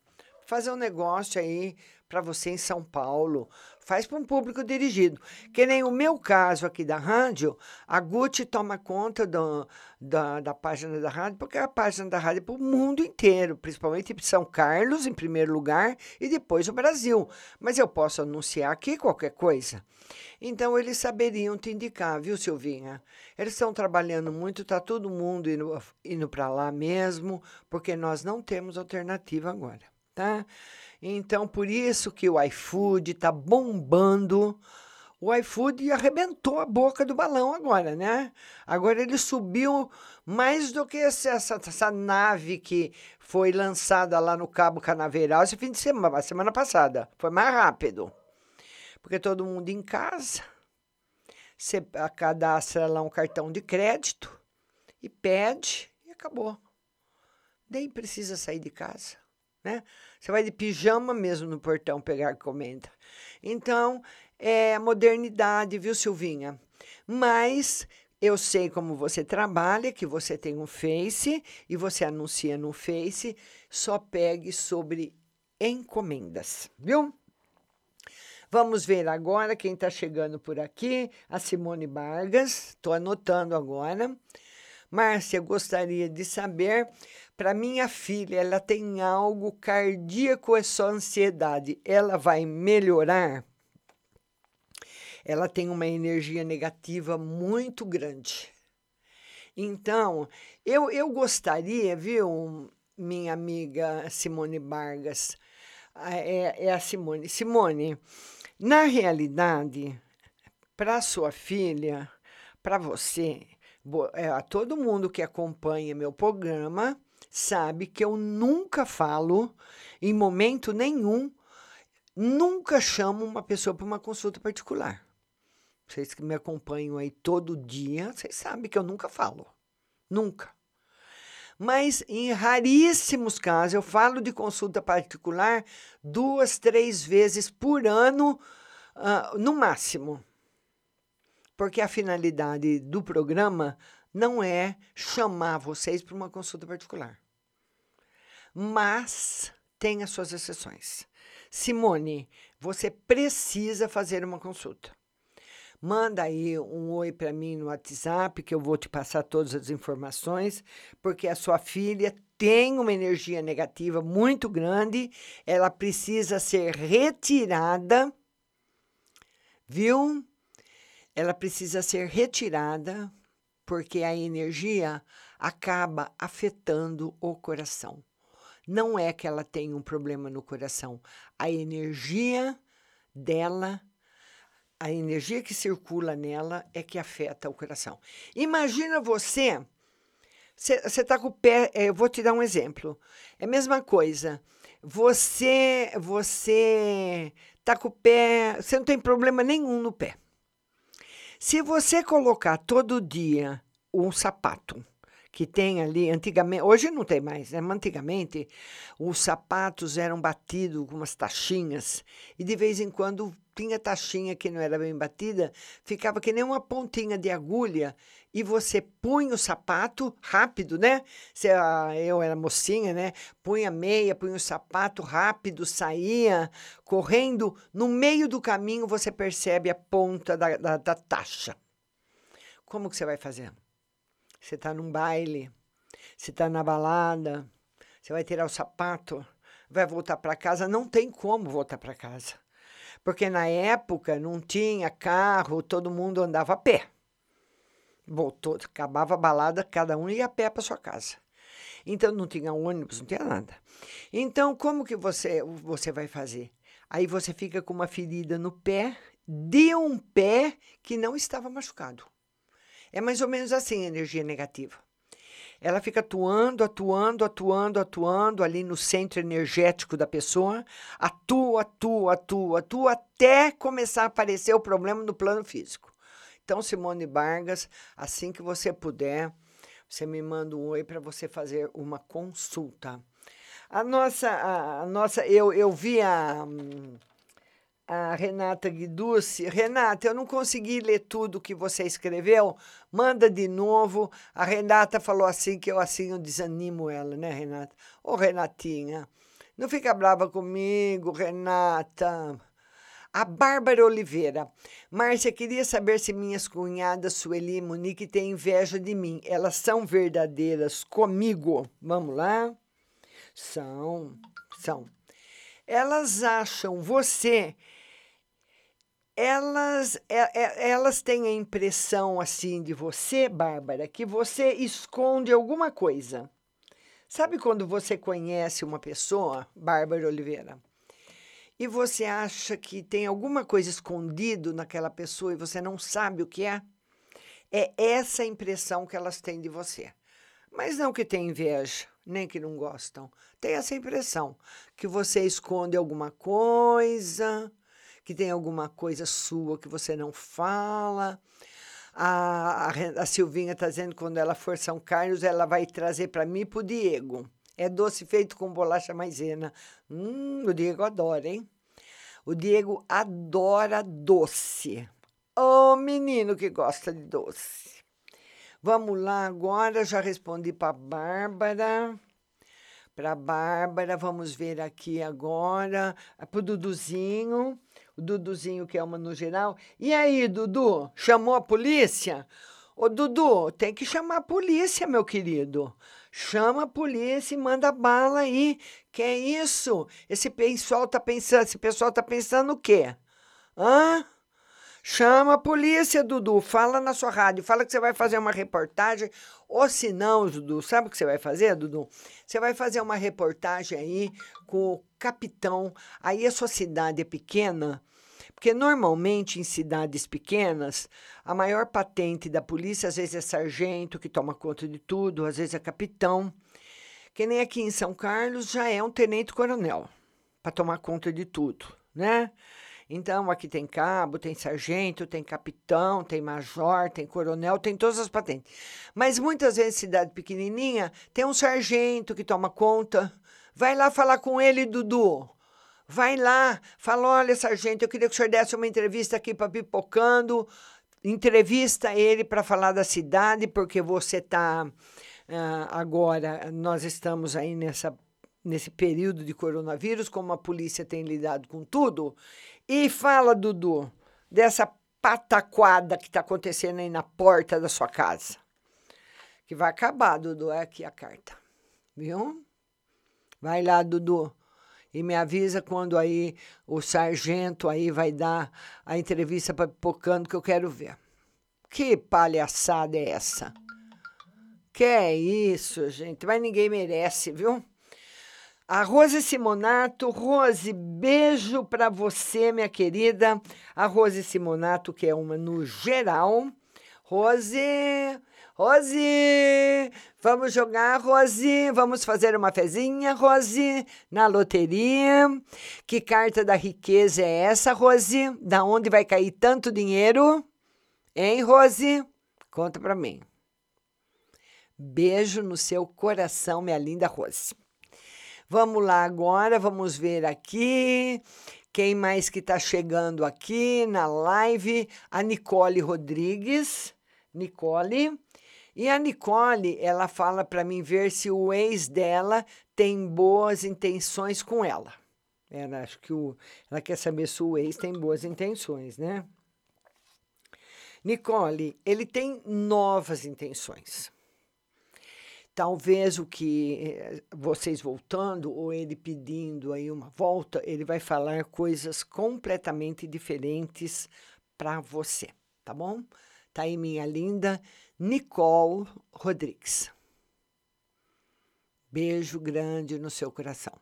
Fazer um negócio aí para você em São Paulo. Faz para um público dirigido. Que nem o meu caso aqui da rádio, a Gucci toma conta do, da, da página da rádio, porque a página da rádio é para o mundo inteiro, principalmente São Carlos, em primeiro lugar, e depois o Brasil. Mas eu posso anunciar aqui qualquer coisa. Então, eles saberiam te indicar, viu, Silvinha? Eles estão trabalhando muito, está todo mundo indo, indo para lá mesmo, porque nós não temos alternativa agora, tá? Então, por isso que o iFood está bombando. O iFood arrebentou a boca do balão agora, né? Agora ele subiu mais do que essa, essa, essa nave que foi lançada lá no Cabo Canaveral esse fim de semana, semana passada. Foi mais rápido porque todo mundo em casa, você cadastra lá um cartão de crédito e pede e acabou. Nem precisa sair de casa, né? Você vai de pijama mesmo no portão pegar comenda. Então, é modernidade, viu, Silvinha? Mas eu sei como você trabalha, que você tem um Face e você anuncia no Face, só pegue sobre encomendas, viu? Vamos ver agora quem está chegando por aqui. A Simone Vargas, estou anotando agora. Márcia, gostaria de saber, para minha filha, ela tem algo cardíaco, é só ansiedade. Ela vai melhorar? Ela tem uma energia negativa muito grande. Então, eu, eu gostaria, viu, minha amiga Simone Vargas, é, é a Simone. Simone, na realidade, para sua filha, para você, é, todo mundo que acompanha meu programa sabe que eu nunca falo, em momento nenhum, nunca chamo uma pessoa para uma consulta particular. Vocês que me acompanham aí todo dia, vocês sabem que eu nunca falo. Nunca. Mas em raríssimos casos, eu falo de consulta particular duas, três vezes por ano, uh, no máximo. Porque a finalidade do programa não é chamar vocês para uma consulta particular. Mas tem as suas exceções. Simone, você precisa fazer uma consulta. Manda aí um oi para mim no WhatsApp, que eu vou te passar todas as informações, porque a sua filha tem uma energia negativa muito grande, ela precisa ser retirada, viu? Ela precisa ser retirada, porque a energia acaba afetando o coração. Não é que ela tem um problema no coração, a energia dela a energia que circula nela é que afeta o coração. Imagina você, você está com o pé, é, eu vou te dar um exemplo. É a mesma coisa. Você, você está com o pé, você não tem problema nenhum no pé. Se você colocar todo dia um sapato que tem ali, antigamente, hoje não tem mais, né? Mas antigamente os sapatos eram batidos com umas taxinhas e de vez em quando tinha taxinha que não era bem batida, ficava que nem uma pontinha de agulha e você punha o sapato rápido, né? Ah, eu era mocinha, né? Punha meia, punha o sapato rápido, saía correndo. No meio do caminho você percebe a ponta da, da, da taxa. Como que você vai fazer? Você está num baile, você está na balada, você vai tirar o sapato, vai voltar para casa, não tem como voltar para casa porque na época não tinha carro, todo mundo andava a pé. Voltou, acabava a balada, cada um ia a pé para sua casa. Então não tinha ônibus, não tinha nada. Então como que você você vai fazer? Aí você fica com uma ferida no pé de um pé que não estava machucado. É mais ou menos assim a energia negativa ela fica atuando, atuando, atuando, atuando ali no centro energético da pessoa, atua, atua, atua, atua, até começar a aparecer o problema no plano físico. Então, Simone Vargas, assim que você puder, você me manda um oi para você fazer uma consulta. A nossa, a, a nossa, eu, eu vi a. A Renata Guiducci. Renata, eu não consegui ler tudo que você escreveu. Manda de novo. A Renata falou assim que eu assim eu desanimo ela, né, Renata? Ô, Renatinha, não fica brava comigo, Renata. A Bárbara Oliveira. Márcia, queria saber se minhas cunhadas Sueli e Monique têm inveja de mim. Elas são verdadeiras comigo. Vamos lá? São, são. Elas acham você elas, é, é, elas têm a impressão assim de você, Bárbara, que você esconde alguma coisa. Sabe quando você conhece uma pessoa, Bárbara Oliveira, e você acha que tem alguma coisa escondido naquela pessoa e você não sabe o que é? É essa impressão que elas têm de você. Mas não que tem inveja, nem que não gostam. Tem essa impressão que você esconde alguma coisa, que tem alguma coisa sua que você não fala. A, a, a Silvinha está dizendo que quando ela for São Carlos, ela vai trazer para mim e para o Diego. É doce feito com bolacha maisena. Hum, o Diego adora, hein? O Diego adora doce. Ô oh, menino que gosta de doce. Vamos lá agora, já respondi para Bárbara. Para Bárbara, vamos ver aqui agora. Para o Duduzinho o Duduzinho, que é uma no geral. E aí, Dudu, chamou a polícia? Ô, Dudu, tem que chamar a polícia, meu querido. Chama a polícia e manda bala aí. Que é isso? Esse pessoal tá pensando, esse pessoal tá pensando o quê? Hã? Chama a polícia, Dudu. Fala na sua rádio. Fala que você vai fazer uma reportagem. Ou se não, Dudu, sabe o que você vai fazer, Dudu? Você vai fazer uma reportagem aí com o capitão. Aí a sua cidade é pequena. Porque normalmente em cidades pequenas, a maior patente da polícia às vezes é sargento, que toma conta de tudo, às vezes é capitão. Que nem aqui em São Carlos já é um tenente-coronel para tomar conta de tudo, né? Então, aqui tem cabo, tem sargento, tem capitão, tem major, tem coronel, tem todas as patentes. Mas muitas vezes, cidade pequenininha, tem um sargento que toma conta. Vai lá falar com ele, Dudu. Vai lá, fala: olha, sargento, eu queria que o senhor desse uma entrevista aqui para Pipocando. Entrevista ele para falar da cidade, porque você está. Uh, agora, nós estamos aí nessa nesse período de coronavírus, como a polícia tem lidado com tudo, e fala, Dudu, dessa pataquada que está acontecendo aí na porta da sua casa. Que vai acabar, Dudu. É aqui a carta. Viu? Vai lá, Dudu. E me avisa quando aí o sargento aí vai dar a entrevista para Pipocando que eu quero ver. Que palhaçada é essa? Que é isso, gente? Mas ninguém merece, viu? A Rose Simonato, Rose, beijo para você, minha querida. A Rose Simonato, que é uma no geral. Rose, Rose, vamos jogar, Rose, vamos fazer uma fezinha, Rose, na loteria. Que carta da riqueza é essa, Rose? Da onde vai cair tanto dinheiro? Hein, Rose? Conta para mim. Beijo no seu coração, minha linda Rose. Vamos lá agora, vamos ver aqui. Quem mais que está chegando aqui na live? A Nicole Rodrigues. Nicole. E a Nicole, ela fala para mim ver se o ex dela tem boas intenções com ela. Ela acho que o, ela quer saber se o ex tem boas intenções, né? Nicole, ele tem novas intenções. Talvez o que eh, vocês voltando ou ele pedindo aí uma volta, ele vai falar coisas completamente diferentes para você, tá bom? Tá aí minha linda Nicole Rodrigues. Beijo grande no seu coração.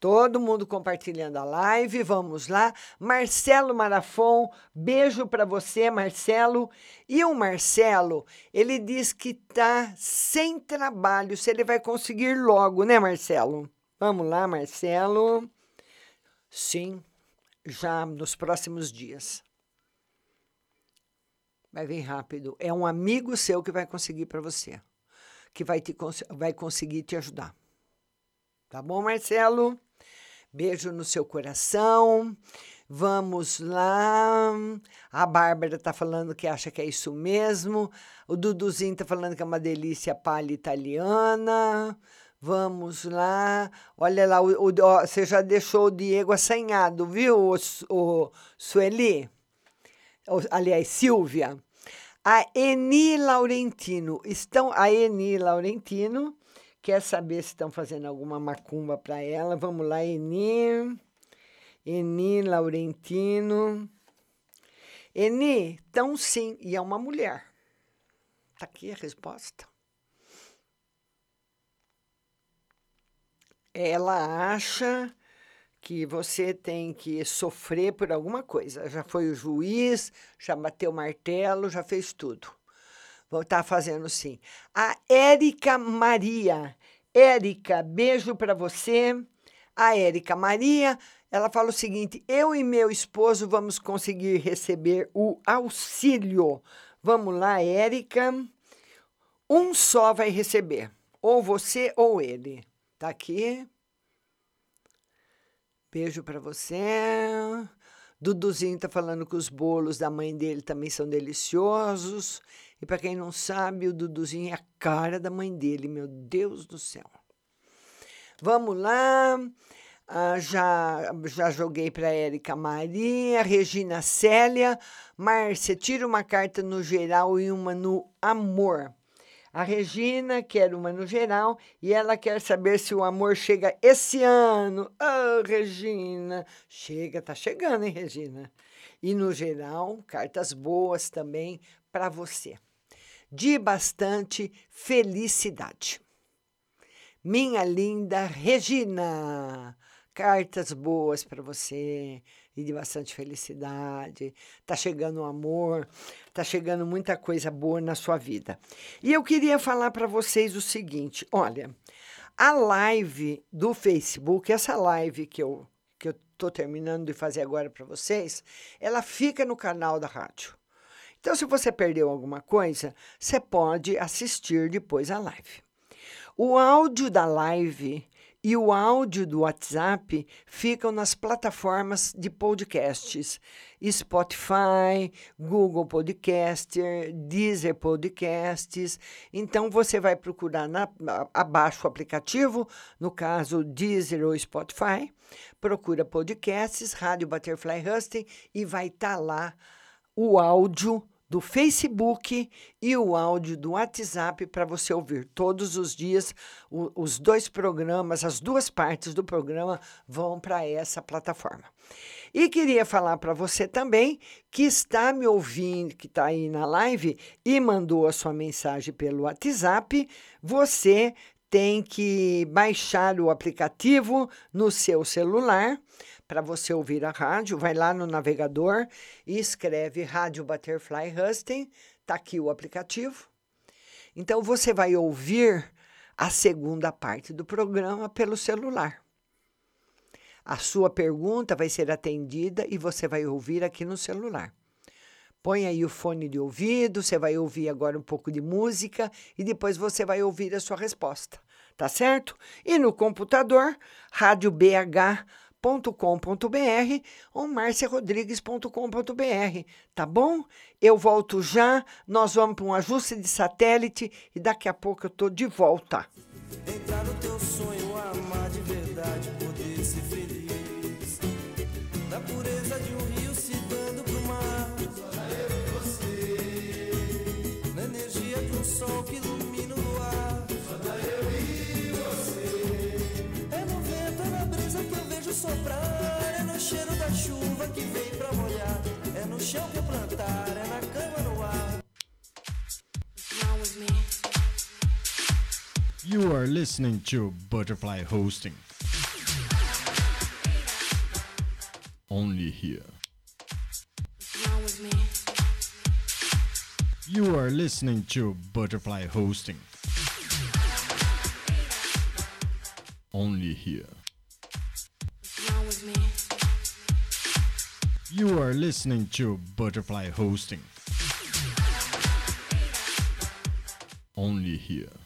Todo mundo compartilhando a live, vamos lá. Marcelo Marafon, beijo para você, Marcelo. E o Marcelo, ele diz que tá sem trabalho, se ele vai conseguir logo, né, Marcelo? Vamos lá, Marcelo. Sim, já nos próximos dias. Vai vir rápido. É um amigo seu que vai conseguir para você, que vai, te, vai conseguir te ajudar. Tá bom, Marcelo? Beijo no seu coração. Vamos lá. A Bárbara tá falando que acha que é isso mesmo. O Duduzinho tá falando que é uma delícia palha italiana. Vamos lá. Olha lá, o, o, ó, você já deixou o Diego assanhado, viu, o, o Sueli? Aliás, Silvia. A Eni Laurentino. Estão, a Eni Laurentino Quer saber se estão fazendo alguma macumba para ela? Vamos lá, Eni. Eni Laurentino. Eni, então sim, e é uma mulher. Está aqui a resposta. Ela acha que você tem que sofrer por alguma coisa. Já foi o juiz, já bateu o martelo, já fez tudo. Vou estar tá fazendo sim. A Érica Maria. Érica, beijo para você. A Érica Maria, ela fala o seguinte: eu e meu esposo vamos conseguir receber o auxílio. Vamos lá, Érica. Um só vai receber, ou você ou ele. Tá aqui. Beijo para você. Duduzinho tá falando que os bolos da mãe dele também são deliciosos. E para quem não sabe, o Duduzinho é a cara da mãe dele, meu Deus do céu. Vamos lá. Ah, já, já joguei para Érica Maria, Regina Célia, Márcia, tira uma carta no geral e uma no amor. A Regina quer uma no geral e ela quer saber se o amor chega esse ano. Ah, oh, Regina, chega, tá chegando, hein, Regina? E no geral, cartas boas também para você de bastante felicidade. Minha linda Regina, cartas boas para você e de bastante felicidade. Tá chegando o amor, tá chegando muita coisa boa na sua vida. E eu queria falar para vocês o seguinte, olha, a live do Facebook, essa live que eu que eu tô terminando de fazer agora para vocês, ela fica no canal da rádio. Então, se você perdeu alguma coisa, você pode assistir depois a live. O áudio da live e o áudio do WhatsApp ficam nas plataformas de podcasts: Spotify, Google Podcaster, Deezer Podcasts. Então você vai procurar na, abaixo o aplicativo, no caso Deezer ou Spotify, procura podcasts, Rádio Butterfly Husting e vai estar tá lá o áudio do Facebook e o áudio do WhatsApp para você ouvir todos os dias. O- os dois programas, as duas partes do programa vão para essa plataforma. E queria falar para você também que está me ouvindo, que está aí na live e mandou a sua mensagem pelo WhatsApp, você tem que baixar o aplicativo no seu celular para você ouvir a rádio. Vai lá no navegador e escreve Rádio Butterfly Husting. Está aqui o aplicativo. Então você vai ouvir a segunda parte do programa pelo celular. A sua pergunta vai ser atendida e você vai ouvir aqui no celular. Põe aí o fone de ouvido, você vai ouvir agora um pouco de música e depois você vai ouvir a sua resposta, tá certo? E no computador, radiobh.com.br ou marciarodrigues.com.br, tá bom? Eu volto já, nós vamos para um ajuste de satélite e daqui a pouco eu tô de volta. Entrar no teu sonho, amar de verdade, poder ser feliz. Da pureza de um rio se dando pro mar. Só eu e você. Na energia de um sol que soprar. É no cheiro da chuva que vem pra molhar. É no chão que eu plantar, é na cama no ar. You are listening to Butterfly Hosting. Only here. You are listening to Butterfly Hosting. Only here. You are listening to Butterfly Hosting. Only here.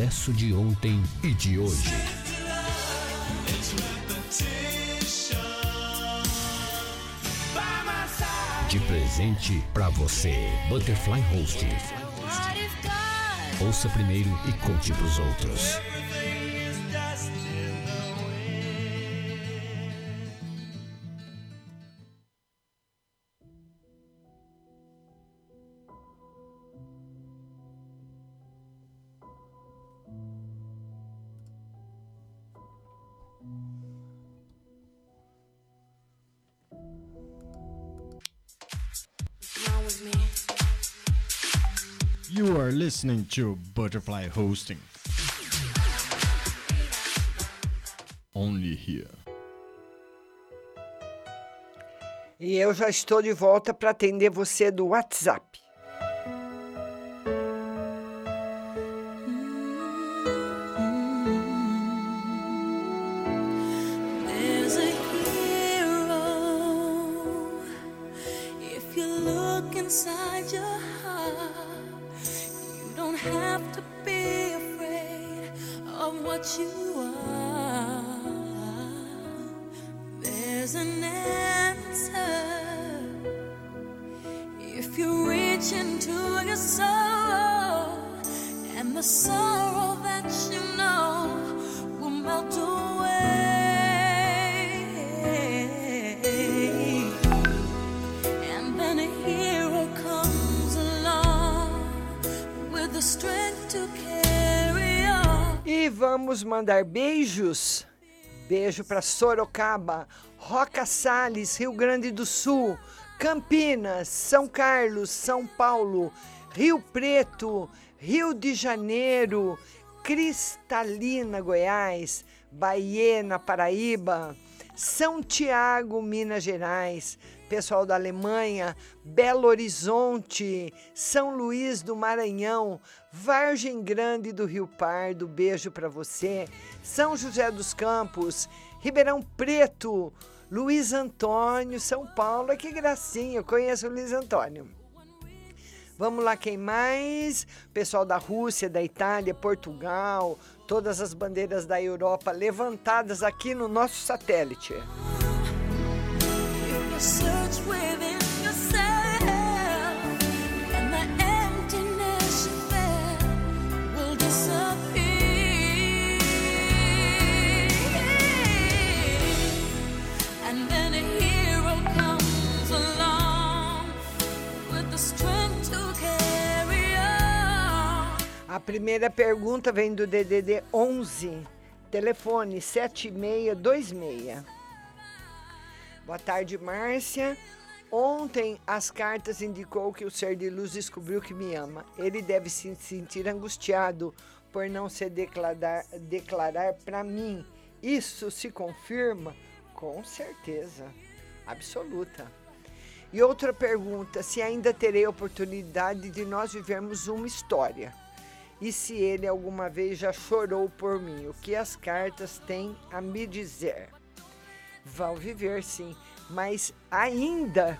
Sucesso de ontem e de hoje. De presente pra você. Butterfly Hosting. Ouça primeiro e conte pros outros. Listening to Butterfly Hosting. Only here. E eu já estou de volta para atender você do WhatsApp. You mandar beijos. Beijo para Sorocaba, Roca Salles, Rio Grande do Sul, Campinas, São Carlos, São Paulo, Rio Preto, Rio de Janeiro, Cristalina, Goiás, Baiena, Paraíba, São Tiago, Minas Gerais, pessoal da Alemanha, Belo Horizonte, São Luís do Maranhão, Vargem Grande do Rio Pardo, beijo para você, São José dos Campos, Ribeirão Preto, Luiz Antônio, São Paulo. Que gracinha, eu conheço o Luiz Antônio. Vamos lá, quem mais? Pessoal da Rússia, da Itália, Portugal, todas as bandeiras da Europa levantadas aqui no nosso satélite. A primeira pergunta vem do DDD 11, telefone 7626. Boa tarde, Márcia. Ontem as cartas indicou que o ser de luz descobriu que me ama. Ele deve se sentir angustiado por não se declarar, declarar para mim. Isso se confirma? Com certeza, absoluta. E outra pergunta: se ainda terei oportunidade de nós vivermos uma história? E se ele alguma vez já chorou por mim? O que as cartas têm a me dizer? Vão viver sim, mas ainda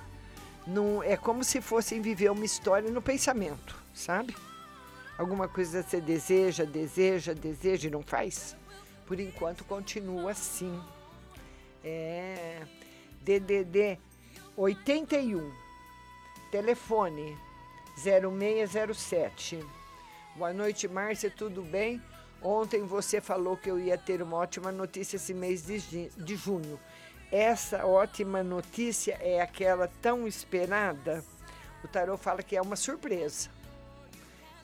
não é como se fossem viver uma história no pensamento, sabe? Alguma coisa você deseja, deseja, deseja e não faz? Por enquanto continua assim. É DDD 81 telefone 0607. Boa noite, Márcia, tudo bem? Ontem você falou que eu ia ter uma ótima notícia esse mês de, de junho. Essa ótima notícia é aquela tão esperada? O tarô fala que é uma surpresa.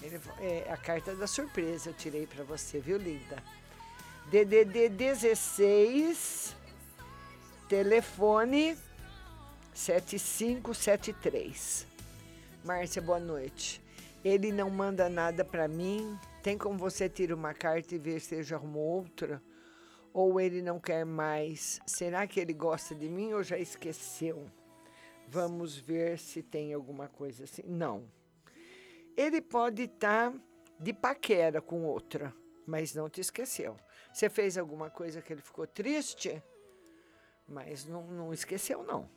Ele- é a carta da surpresa eu tirei para você, viu, linda? DDD 16, telefone 7573. Márcia, boa noite. Ele não manda nada para mim. Tem como você tirar uma carta e ver se já arrumou outra? Ou ele não quer mais? Será que ele gosta de mim ou já esqueceu? Vamos ver se tem alguma coisa assim. Não. Ele pode estar de paquera com outra, mas não te esqueceu. Você fez alguma coisa que ele ficou triste? Mas não, não esqueceu, não.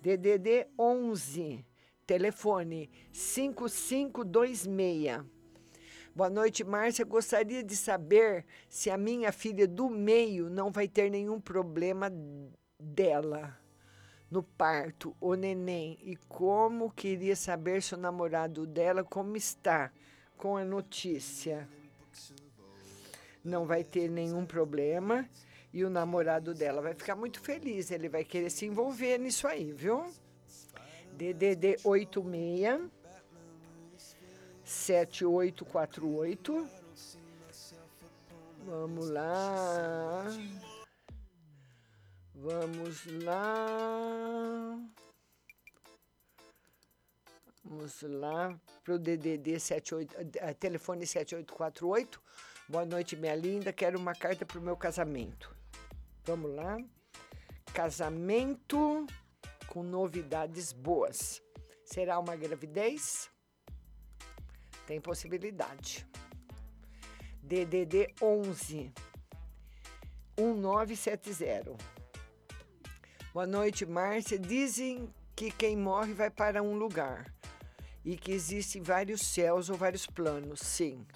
DDD 11, telefone 5526. Boa noite, Márcia. Gostaria de saber se a minha filha do meio não vai ter nenhum problema dela no parto, o neném, e como queria saber se o namorado dela como está com a notícia. Não vai ter nenhum problema e o namorado dela vai ficar muito feliz, ele vai querer se envolver nisso aí, viu? DDD 86 7848 Vamos lá. Vamos lá. Vamos lá para o DDD 78, eh, telefone 7848. Boa noite, minha linda. Quero uma carta para o meu casamento. Vamos lá. Casamento com novidades boas. Será uma gravidez? Tem possibilidade. DDD 11 1970. Boa noite, Márcia. Dizem que quem morre vai para um lugar e que existem vários céus ou vários planos. Sim.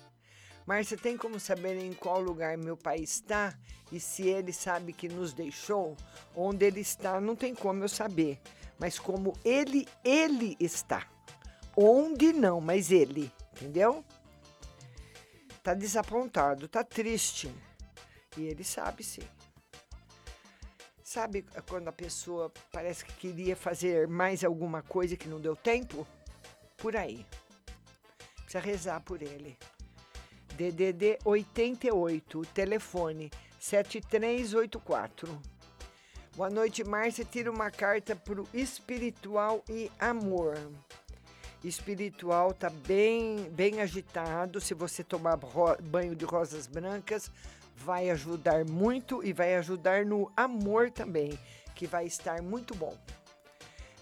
Márcia, tem como saber em qual lugar meu pai está e se ele sabe que nos deixou? Onde ele está, não tem como eu saber, mas como ele, ele está. Onde não, mas ele, entendeu? Tá desapontado, tá triste. E ele sabe sim. Sabe quando a pessoa parece que queria fazer mais alguma coisa que não deu tempo? Por aí. Precisa rezar por ele. DDD 88, telefone 7384. Boa noite, Márcia. Tira uma carta para o espiritual e amor. Espiritual tá bem, bem agitado. Se você tomar banho de rosas brancas, vai ajudar muito e vai ajudar no amor também, que vai estar muito bom.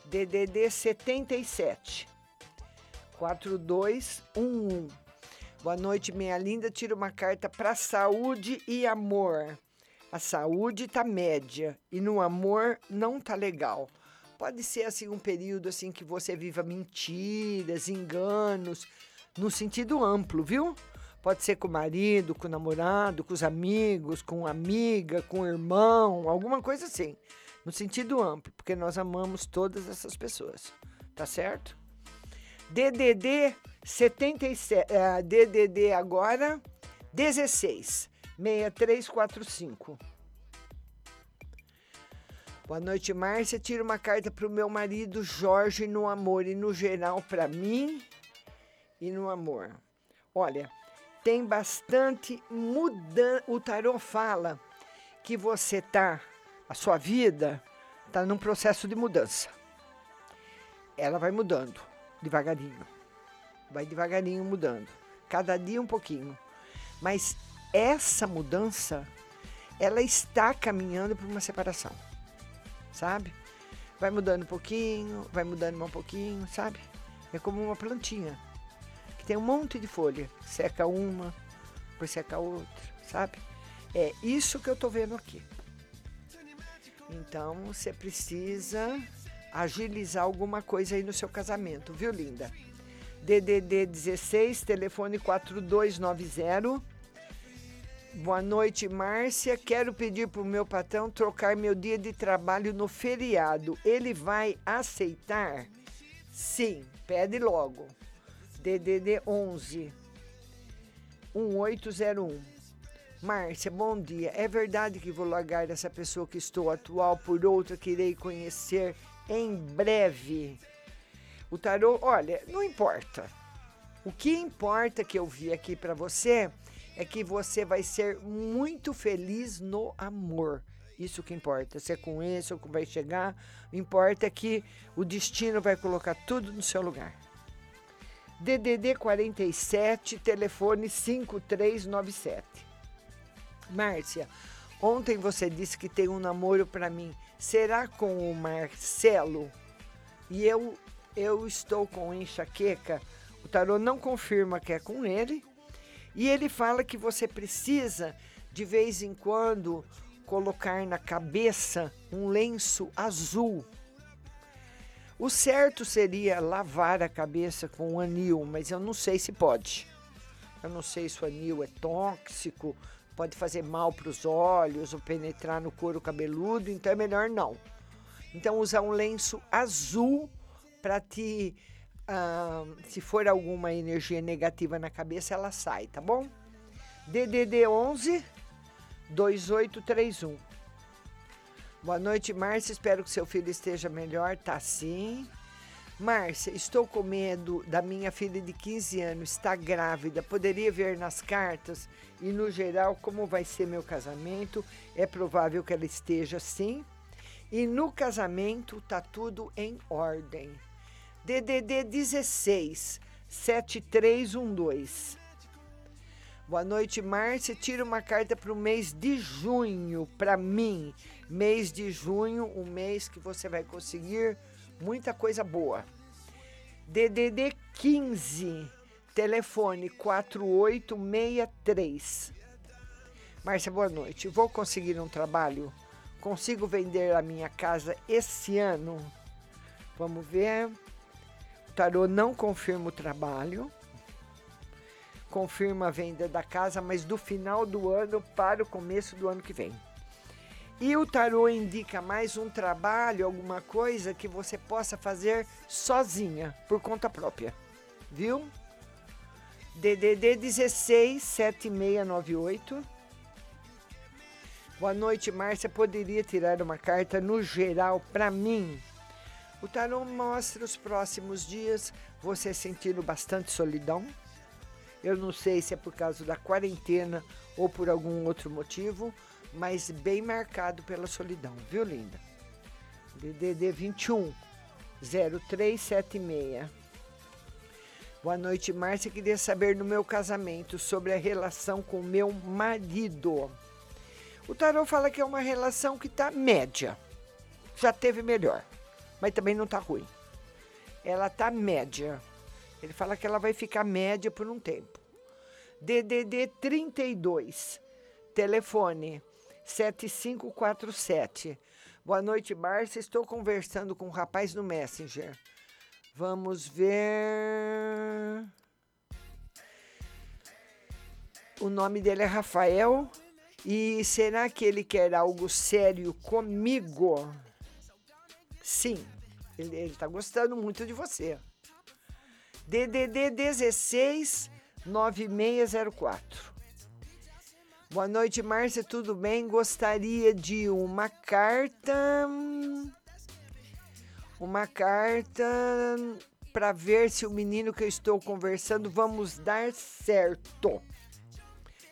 DDD 77 4211. Boa noite, minha linda. Tira uma carta para saúde e amor. A saúde tá média e no amor não tá legal. Pode ser assim um período assim que você viva mentiras, enganos, no sentido amplo, viu? Pode ser com o marido, com o namorado, com os amigos, com amiga, com o irmão, alguma coisa assim. No sentido amplo, porque nós amamos todas essas pessoas. Tá certo? DDD 77, uh, DDD agora 16 6345. Boa noite, Márcia. Tira uma carta para o meu marido Jorge no amor e no geral para mim e no amor. Olha, tem bastante mudança. O tarô fala que você tá, a sua vida tá num processo de mudança. Ela vai mudando devagarinho. Vai devagarinho mudando. Cada dia um pouquinho. Mas essa mudança, ela está caminhando para uma separação, sabe? Vai mudando um pouquinho, vai mudando um pouquinho, sabe? É como uma plantinha que tem um monte de folha, seca uma, depois seca outra, sabe? É isso que eu tô vendo aqui. Então você precisa agilizar alguma coisa aí no seu casamento, viu, linda? DDD 16, telefone 4290 Boa noite, Márcia. Quero pedir para o meu patrão trocar meu dia de trabalho no feriado. Ele vai aceitar? Sim, pede logo. DDD 11 1801. Márcia, bom dia. É verdade que vou largar essa pessoa que estou atual por outra que irei conhecer em breve? O tarô, olha, não importa. O que importa que eu vi aqui para você é que você vai ser muito feliz no amor. Isso que importa. Se é com esse ou que vai chegar, importa é que o destino vai colocar tudo no seu lugar. DDD 47, telefone 5397. Márcia, ontem você disse que tem um namoro para mim. Será com o Marcelo? E eu eu estou com enxaqueca. O tarô não confirma que é com ele, e ele fala que você precisa, de vez em quando, colocar na cabeça um lenço azul. O certo seria lavar a cabeça com um anil, mas eu não sei se pode. Eu não sei se o anil é tóxico, pode fazer mal para os olhos ou penetrar no couro cabeludo, então é melhor não. Então usar um lenço azul para te se for alguma energia negativa na cabeça, ela sai, tá bom? DDD 11 2831. Boa noite, Márcia. Espero que seu filho esteja melhor. Tá sim. Márcia, estou com medo da minha filha de 15 anos, está grávida. Poderia ver nas cartas e no geral como vai ser meu casamento? É provável que ela esteja sim. E no casamento tá tudo em ordem. DDD 16 7312. Boa noite, Márcia. Tira uma carta para o mês de junho, para mim. Mês de junho, um mês que você vai conseguir muita coisa boa. DDD 15, telefone 4863. Márcia, boa noite. Vou conseguir um trabalho? Consigo vender a minha casa esse ano? Vamos ver. O tarô não confirma o trabalho, confirma a venda da casa, mas do final do ano para o começo do ano que vem. E o tarô indica mais um trabalho, alguma coisa que você possa fazer sozinha, por conta própria. Viu? DDD 16 7698. Boa noite, Márcia. Poderia tirar uma carta no geral para mim? O tarô mostra os próximos dias você sentindo bastante solidão. Eu não sei se é por causa da quarentena ou por algum outro motivo, mas bem marcado pela solidão, viu, linda? DDD 21 0376. Boa noite, Márcia. Queria saber no meu casamento sobre a relação com meu marido. O tarô fala que é uma relação que está média. Já teve melhor mas também não está ruim. Ela está média. Ele fala que ela vai ficar média por um tempo. DDD 32, telefone 7547. Boa noite, Márcia. Estou conversando com um rapaz no Messenger. Vamos ver. O nome dele é Rafael. E será que ele quer algo sério comigo? Sim, ele está gostando muito de você. DDD 16 9604. Boa noite, Márcia, tudo bem? Gostaria de uma carta. Uma carta para ver se o menino que eu estou conversando vamos dar certo.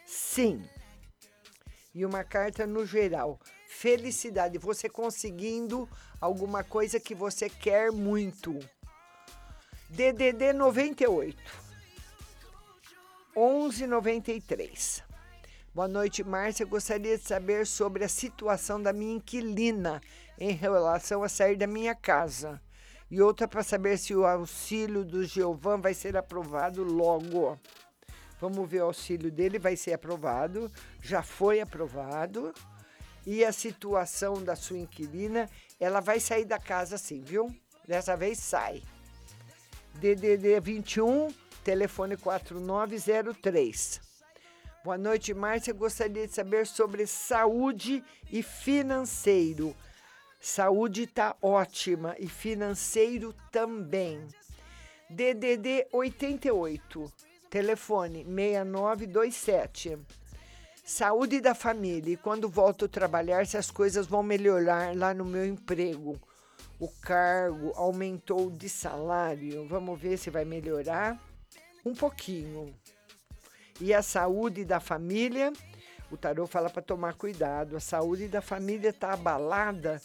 Sim. E uma carta no geral. Felicidade, você conseguindo alguma coisa que você quer muito. DDD 98 1193. Boa noite, Márcia. Gostaria de saber sobre a situação da minha inquilina em relação a sair da minha casa. E outra para saber se o auxílio do Giovan vai ser aprovado logo. Vamos ver o auxílio dele, vai ser aprovado, já foi aprovado. E a situação da sua inquilina, ela vai sair da casa sim, viu? Dessa vez sai. DDD 21, telefone 4903. Boa noite, Márcia. Gostaria de saber sobre saúde e financeiro. Saúde está ótima e financeiro também. DDD 88, telefone 6927. Saúde da família. E quando volto a trabalhar, se as coisas vão melhorar lá no meu emprego. O cargo aumentou de salário. Vamos ver se vai melhorar. Um pouquinho. E a saúde da família, o tarô fala para tomar cuidado. A saúde da família está abalada.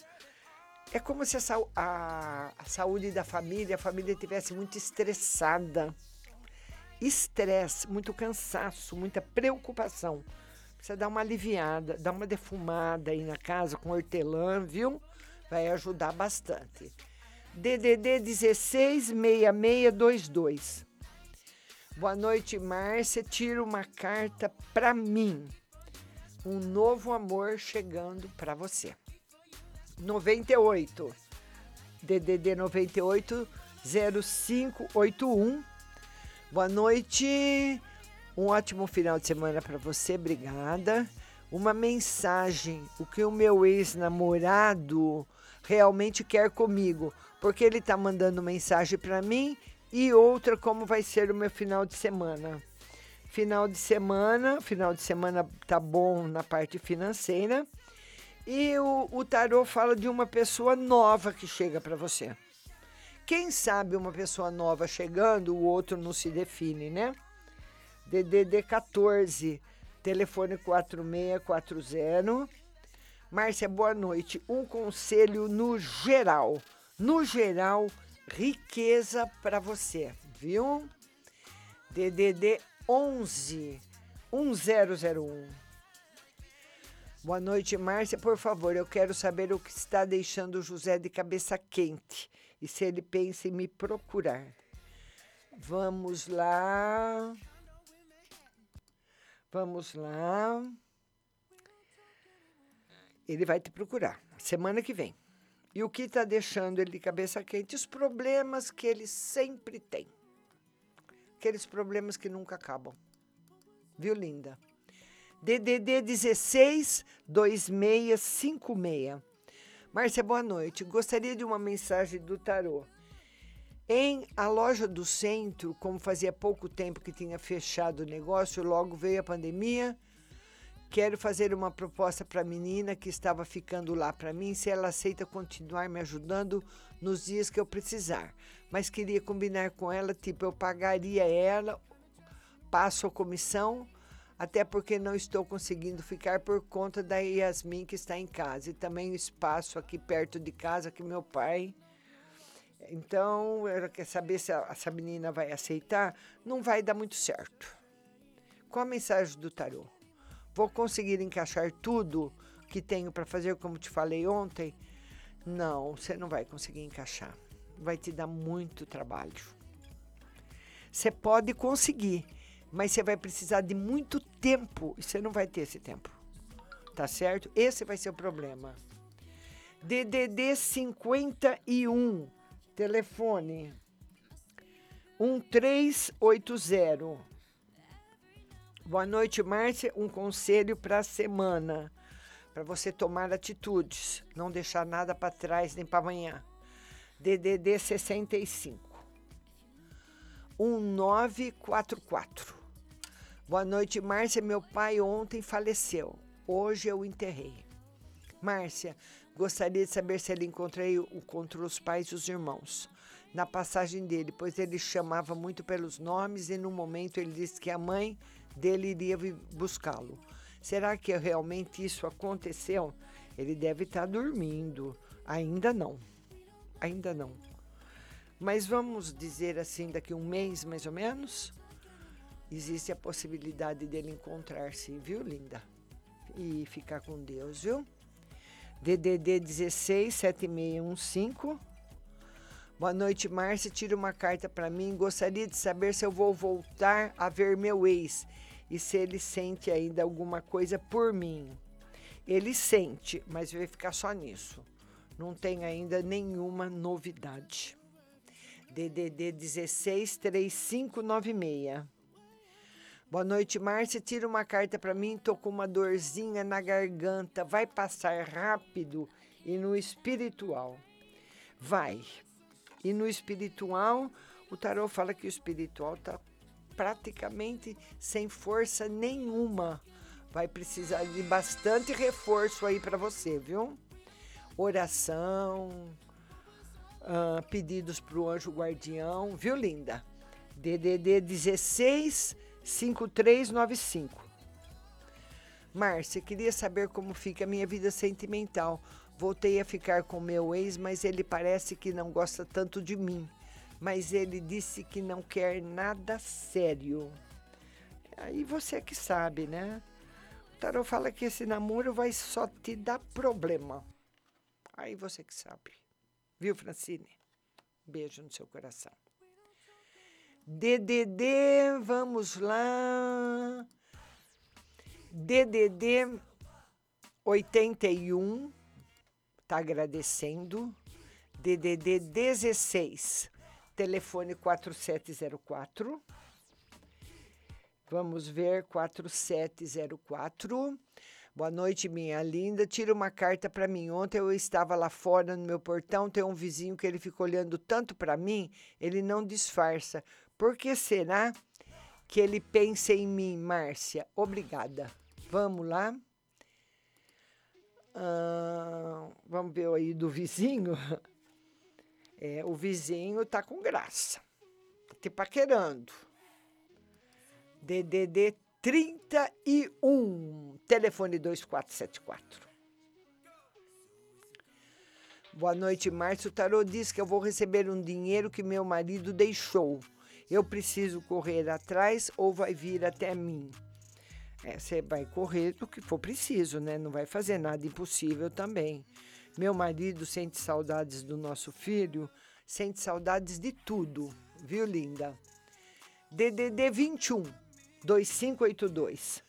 É como se a, a- a saúde da família, a família tivesse muito estressada. Estresse, muito cansaço, muita preocupação. Precisa dar uma aliviada, dar uma defumada aí na casa com hortelã, viu? Vai ajudar bastante. DDD 166622. Boa noite, Márcia. Tira uma carta para mim. Um novo amor chegando para você. 98. DDD 98 0581. Boa noite. Um ótimo final de semana para você. Obrigada. Uma mensagem, o que o meu ex-namorado realmente quer comigo, porque ele tá mandando mensagem para mim e outra como vai ser o meu final de semana. Final de semana, final de semana tá bom na parte financeira. E o, o tarô fala de uma pessoa nova que chega para você. Quem sabe uma pessoa nova chegando, o outro não se define, né? DDD 14, telefone 4640. Márcia, boa noite. Um conselho no geral. No geral, riqueza para você, viu? DDD 11 1001. Boa noite, Márcia. Por favor, eu quero saber o que está deixando o José de cabeça quente e se ele pensa em me procurar. Vamos lá. Vamos lá. Ele vai te procurar semana que vem. E o que está deixando ele de cabeça quente? Os problemas que ele sempre tem. Aqueles problemas que nunca acabam. Viu, linda? DDD 16 2656. Márcia, boa noite. Gostaria de uma mensagem do tarô. Em a loja do centro, como fazia pouco tempo que tinha fechado o negócio, logo veio a pandemia. Quero fazer uma proposta para a menina que estava ficando lá para mim, se ela aceita continuar me ajudando nos dias que eu precisar. Mas queria combinar com ela, tipo, eu pagaria ela, passo a comissão, até porque não estou conseguindo ficar por conta da Yasmin que está em casa. E também o espaço aqui perto de casa que meu pai. Então, ela quer saber se essa menina vai aceitar. Não vai dar muito certo. Qual a mensagem do tarô? Vou conseguir encaixar tudo que tenho para fazer, como te falei ontem? Não, você não vai conseguir encaixar. Vai te dar muito trabalho. Você pode conseguir, mas você vai precisar de muito tempo e você não vai ter esse tempo. Tá certo? Esse vai ser o problema. DDD 51, telefone 1380. Boa noite, Márcia. Um conselho para a semana. Para você tomar atitudes, não deixar nada para trás nem para amanhã. DDD 65 1944. Boa noite, Márcia. Meu pai ontem faleceu. Hoje eu enterrei. Márcia, gostaria de saber se ele encontrei, encontrou os pais e os irmãos na passagem dele, pois ele chamava muito pelos nomes e no momento ele disse que a mãe dele iria buscá-lo. Será que realmente isso aconteceu? Ele deve estar dormindo. Ainda não. Ainda não. Mas vamos dizer assim, daqui um mês mais ou menos, existe a possibilidade dele encontrar-se, viu, linda? E ficar com Deus, viu? DDD 16 7615. Boa noite, Márcia. Tira uma carta para mim. Gostaria de saber se eu vou voltar a ver meu ex e se ele sente ainda alguma coisa por mim. Ele sente, mas vai ficar só nisso. Não tem ainda nenhuma novidade. DDD 16 3596. Boa noite, Márcia. Tira uma carta para mim. Tô com uma dorzinha na garganta. Vai passar rápido e no espiritual. Vai. E no espiritual, o tarô fala que o espiritual tá praticamente sem força nenhuma. Vai precisar de bastante reforço aí para você, viu? Oração, uh, pedidos para o anjo guardião, viu, linda? DDD 16 5395. Márcia, queria saber como fica a minha vida sentimental. Voltei a ficar com meu ex, mas ele parece que não gosta tanto de mim. Mas ele disse que não quer nada sério. Aí você que sabe, né? O tarot fala que esse namoro vai só te dar problema. Aí você que sabe. Viu, Francine? Beijo no seu coração. DDD, vamos lá. DDD 81, tá agradecendo. DDD 16, telefone 4704. Vamos ver 4704. Boa noite, minha linda. Tira uma carta para mim. Ontem eu estava lá fora no meu portão, tem um vizinho que ele fica olhando tanto para mim, ele não disfarça. Por que será que ele pensa em mim, Márcia? Obrigada. Vamos lá. Vamos ver aí do vizinho. *laughs* É, o vizinho tá com graça. Tá te paquerando. DDD 31, telefone 2474. Boa noite, Márcio. O tarô diz que eu vou receber um dinheiro que meu marido deixou. Eu preciso correr atrás ou vai vir até mim? É, você vai correr do que for preciso, né? Não vai fazer nada impossível também. Meu marido sente saudades do nosso filho, sente saudades de tudo, viu, linda? DDD 21 2582.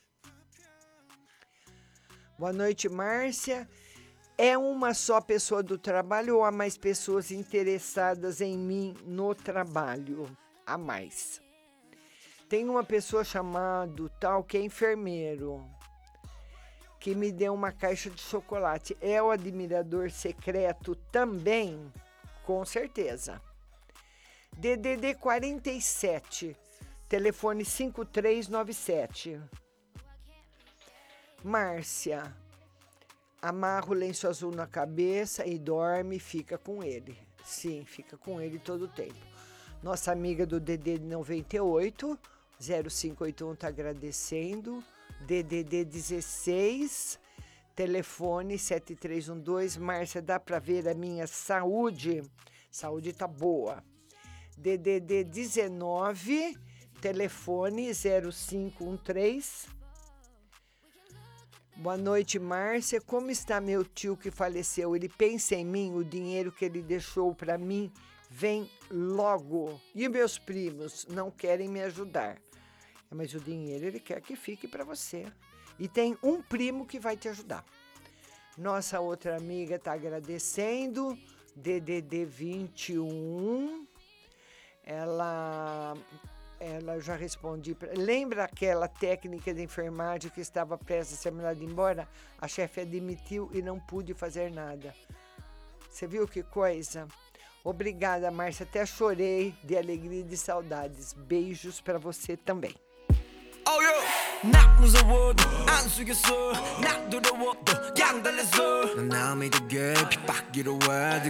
Boa noite, Márcia. É uma só pessoa do trabalho ou há mais pessoas interessadas em mim no trabalho? Há mais. Tem uma pessoa chamada tal que é enfermeiro, que me deu uma caixa de chocolate. É o admirador secreto também? Com certeza. DDD 47 Telefone 5397. Márcia, amarra o lenço azul na cabeça e dorme, fica com ele. Sim, fica com ele todo o tempo. Nossa amiga do DD 98, 0581 está agradecendo. DDD 16, telefone 7312. Márcia, dá para ver a minha saúde? Saúde tá boa. DDD 19, telefone 0513. Boa noite, Márcia. Como está meu tio que faleceu? Ele pensa em mim, o dinheiro que ele deixou para mim vem logo. E meus primos não querem me ajudar. Mas o dinheiro ele quer que fique para você. E tem um primo que vai te ajudar. Nossa outra amiga está agradecendo. DDD 21. Ela ela já respondi. Lembra aquela técnica de enfermagem que estava prestes a ser mandada embora? A chefe admitiu e não pude fazer nada. Você viu que coisa? Obrigada, Márcia. Até chorei de alegria e de saudades. Beijos para você também. Oh yeah 나 무서워도 안 속였어 나 두려워도 그냥 달렸어 난 남이 되게 핍박이로 해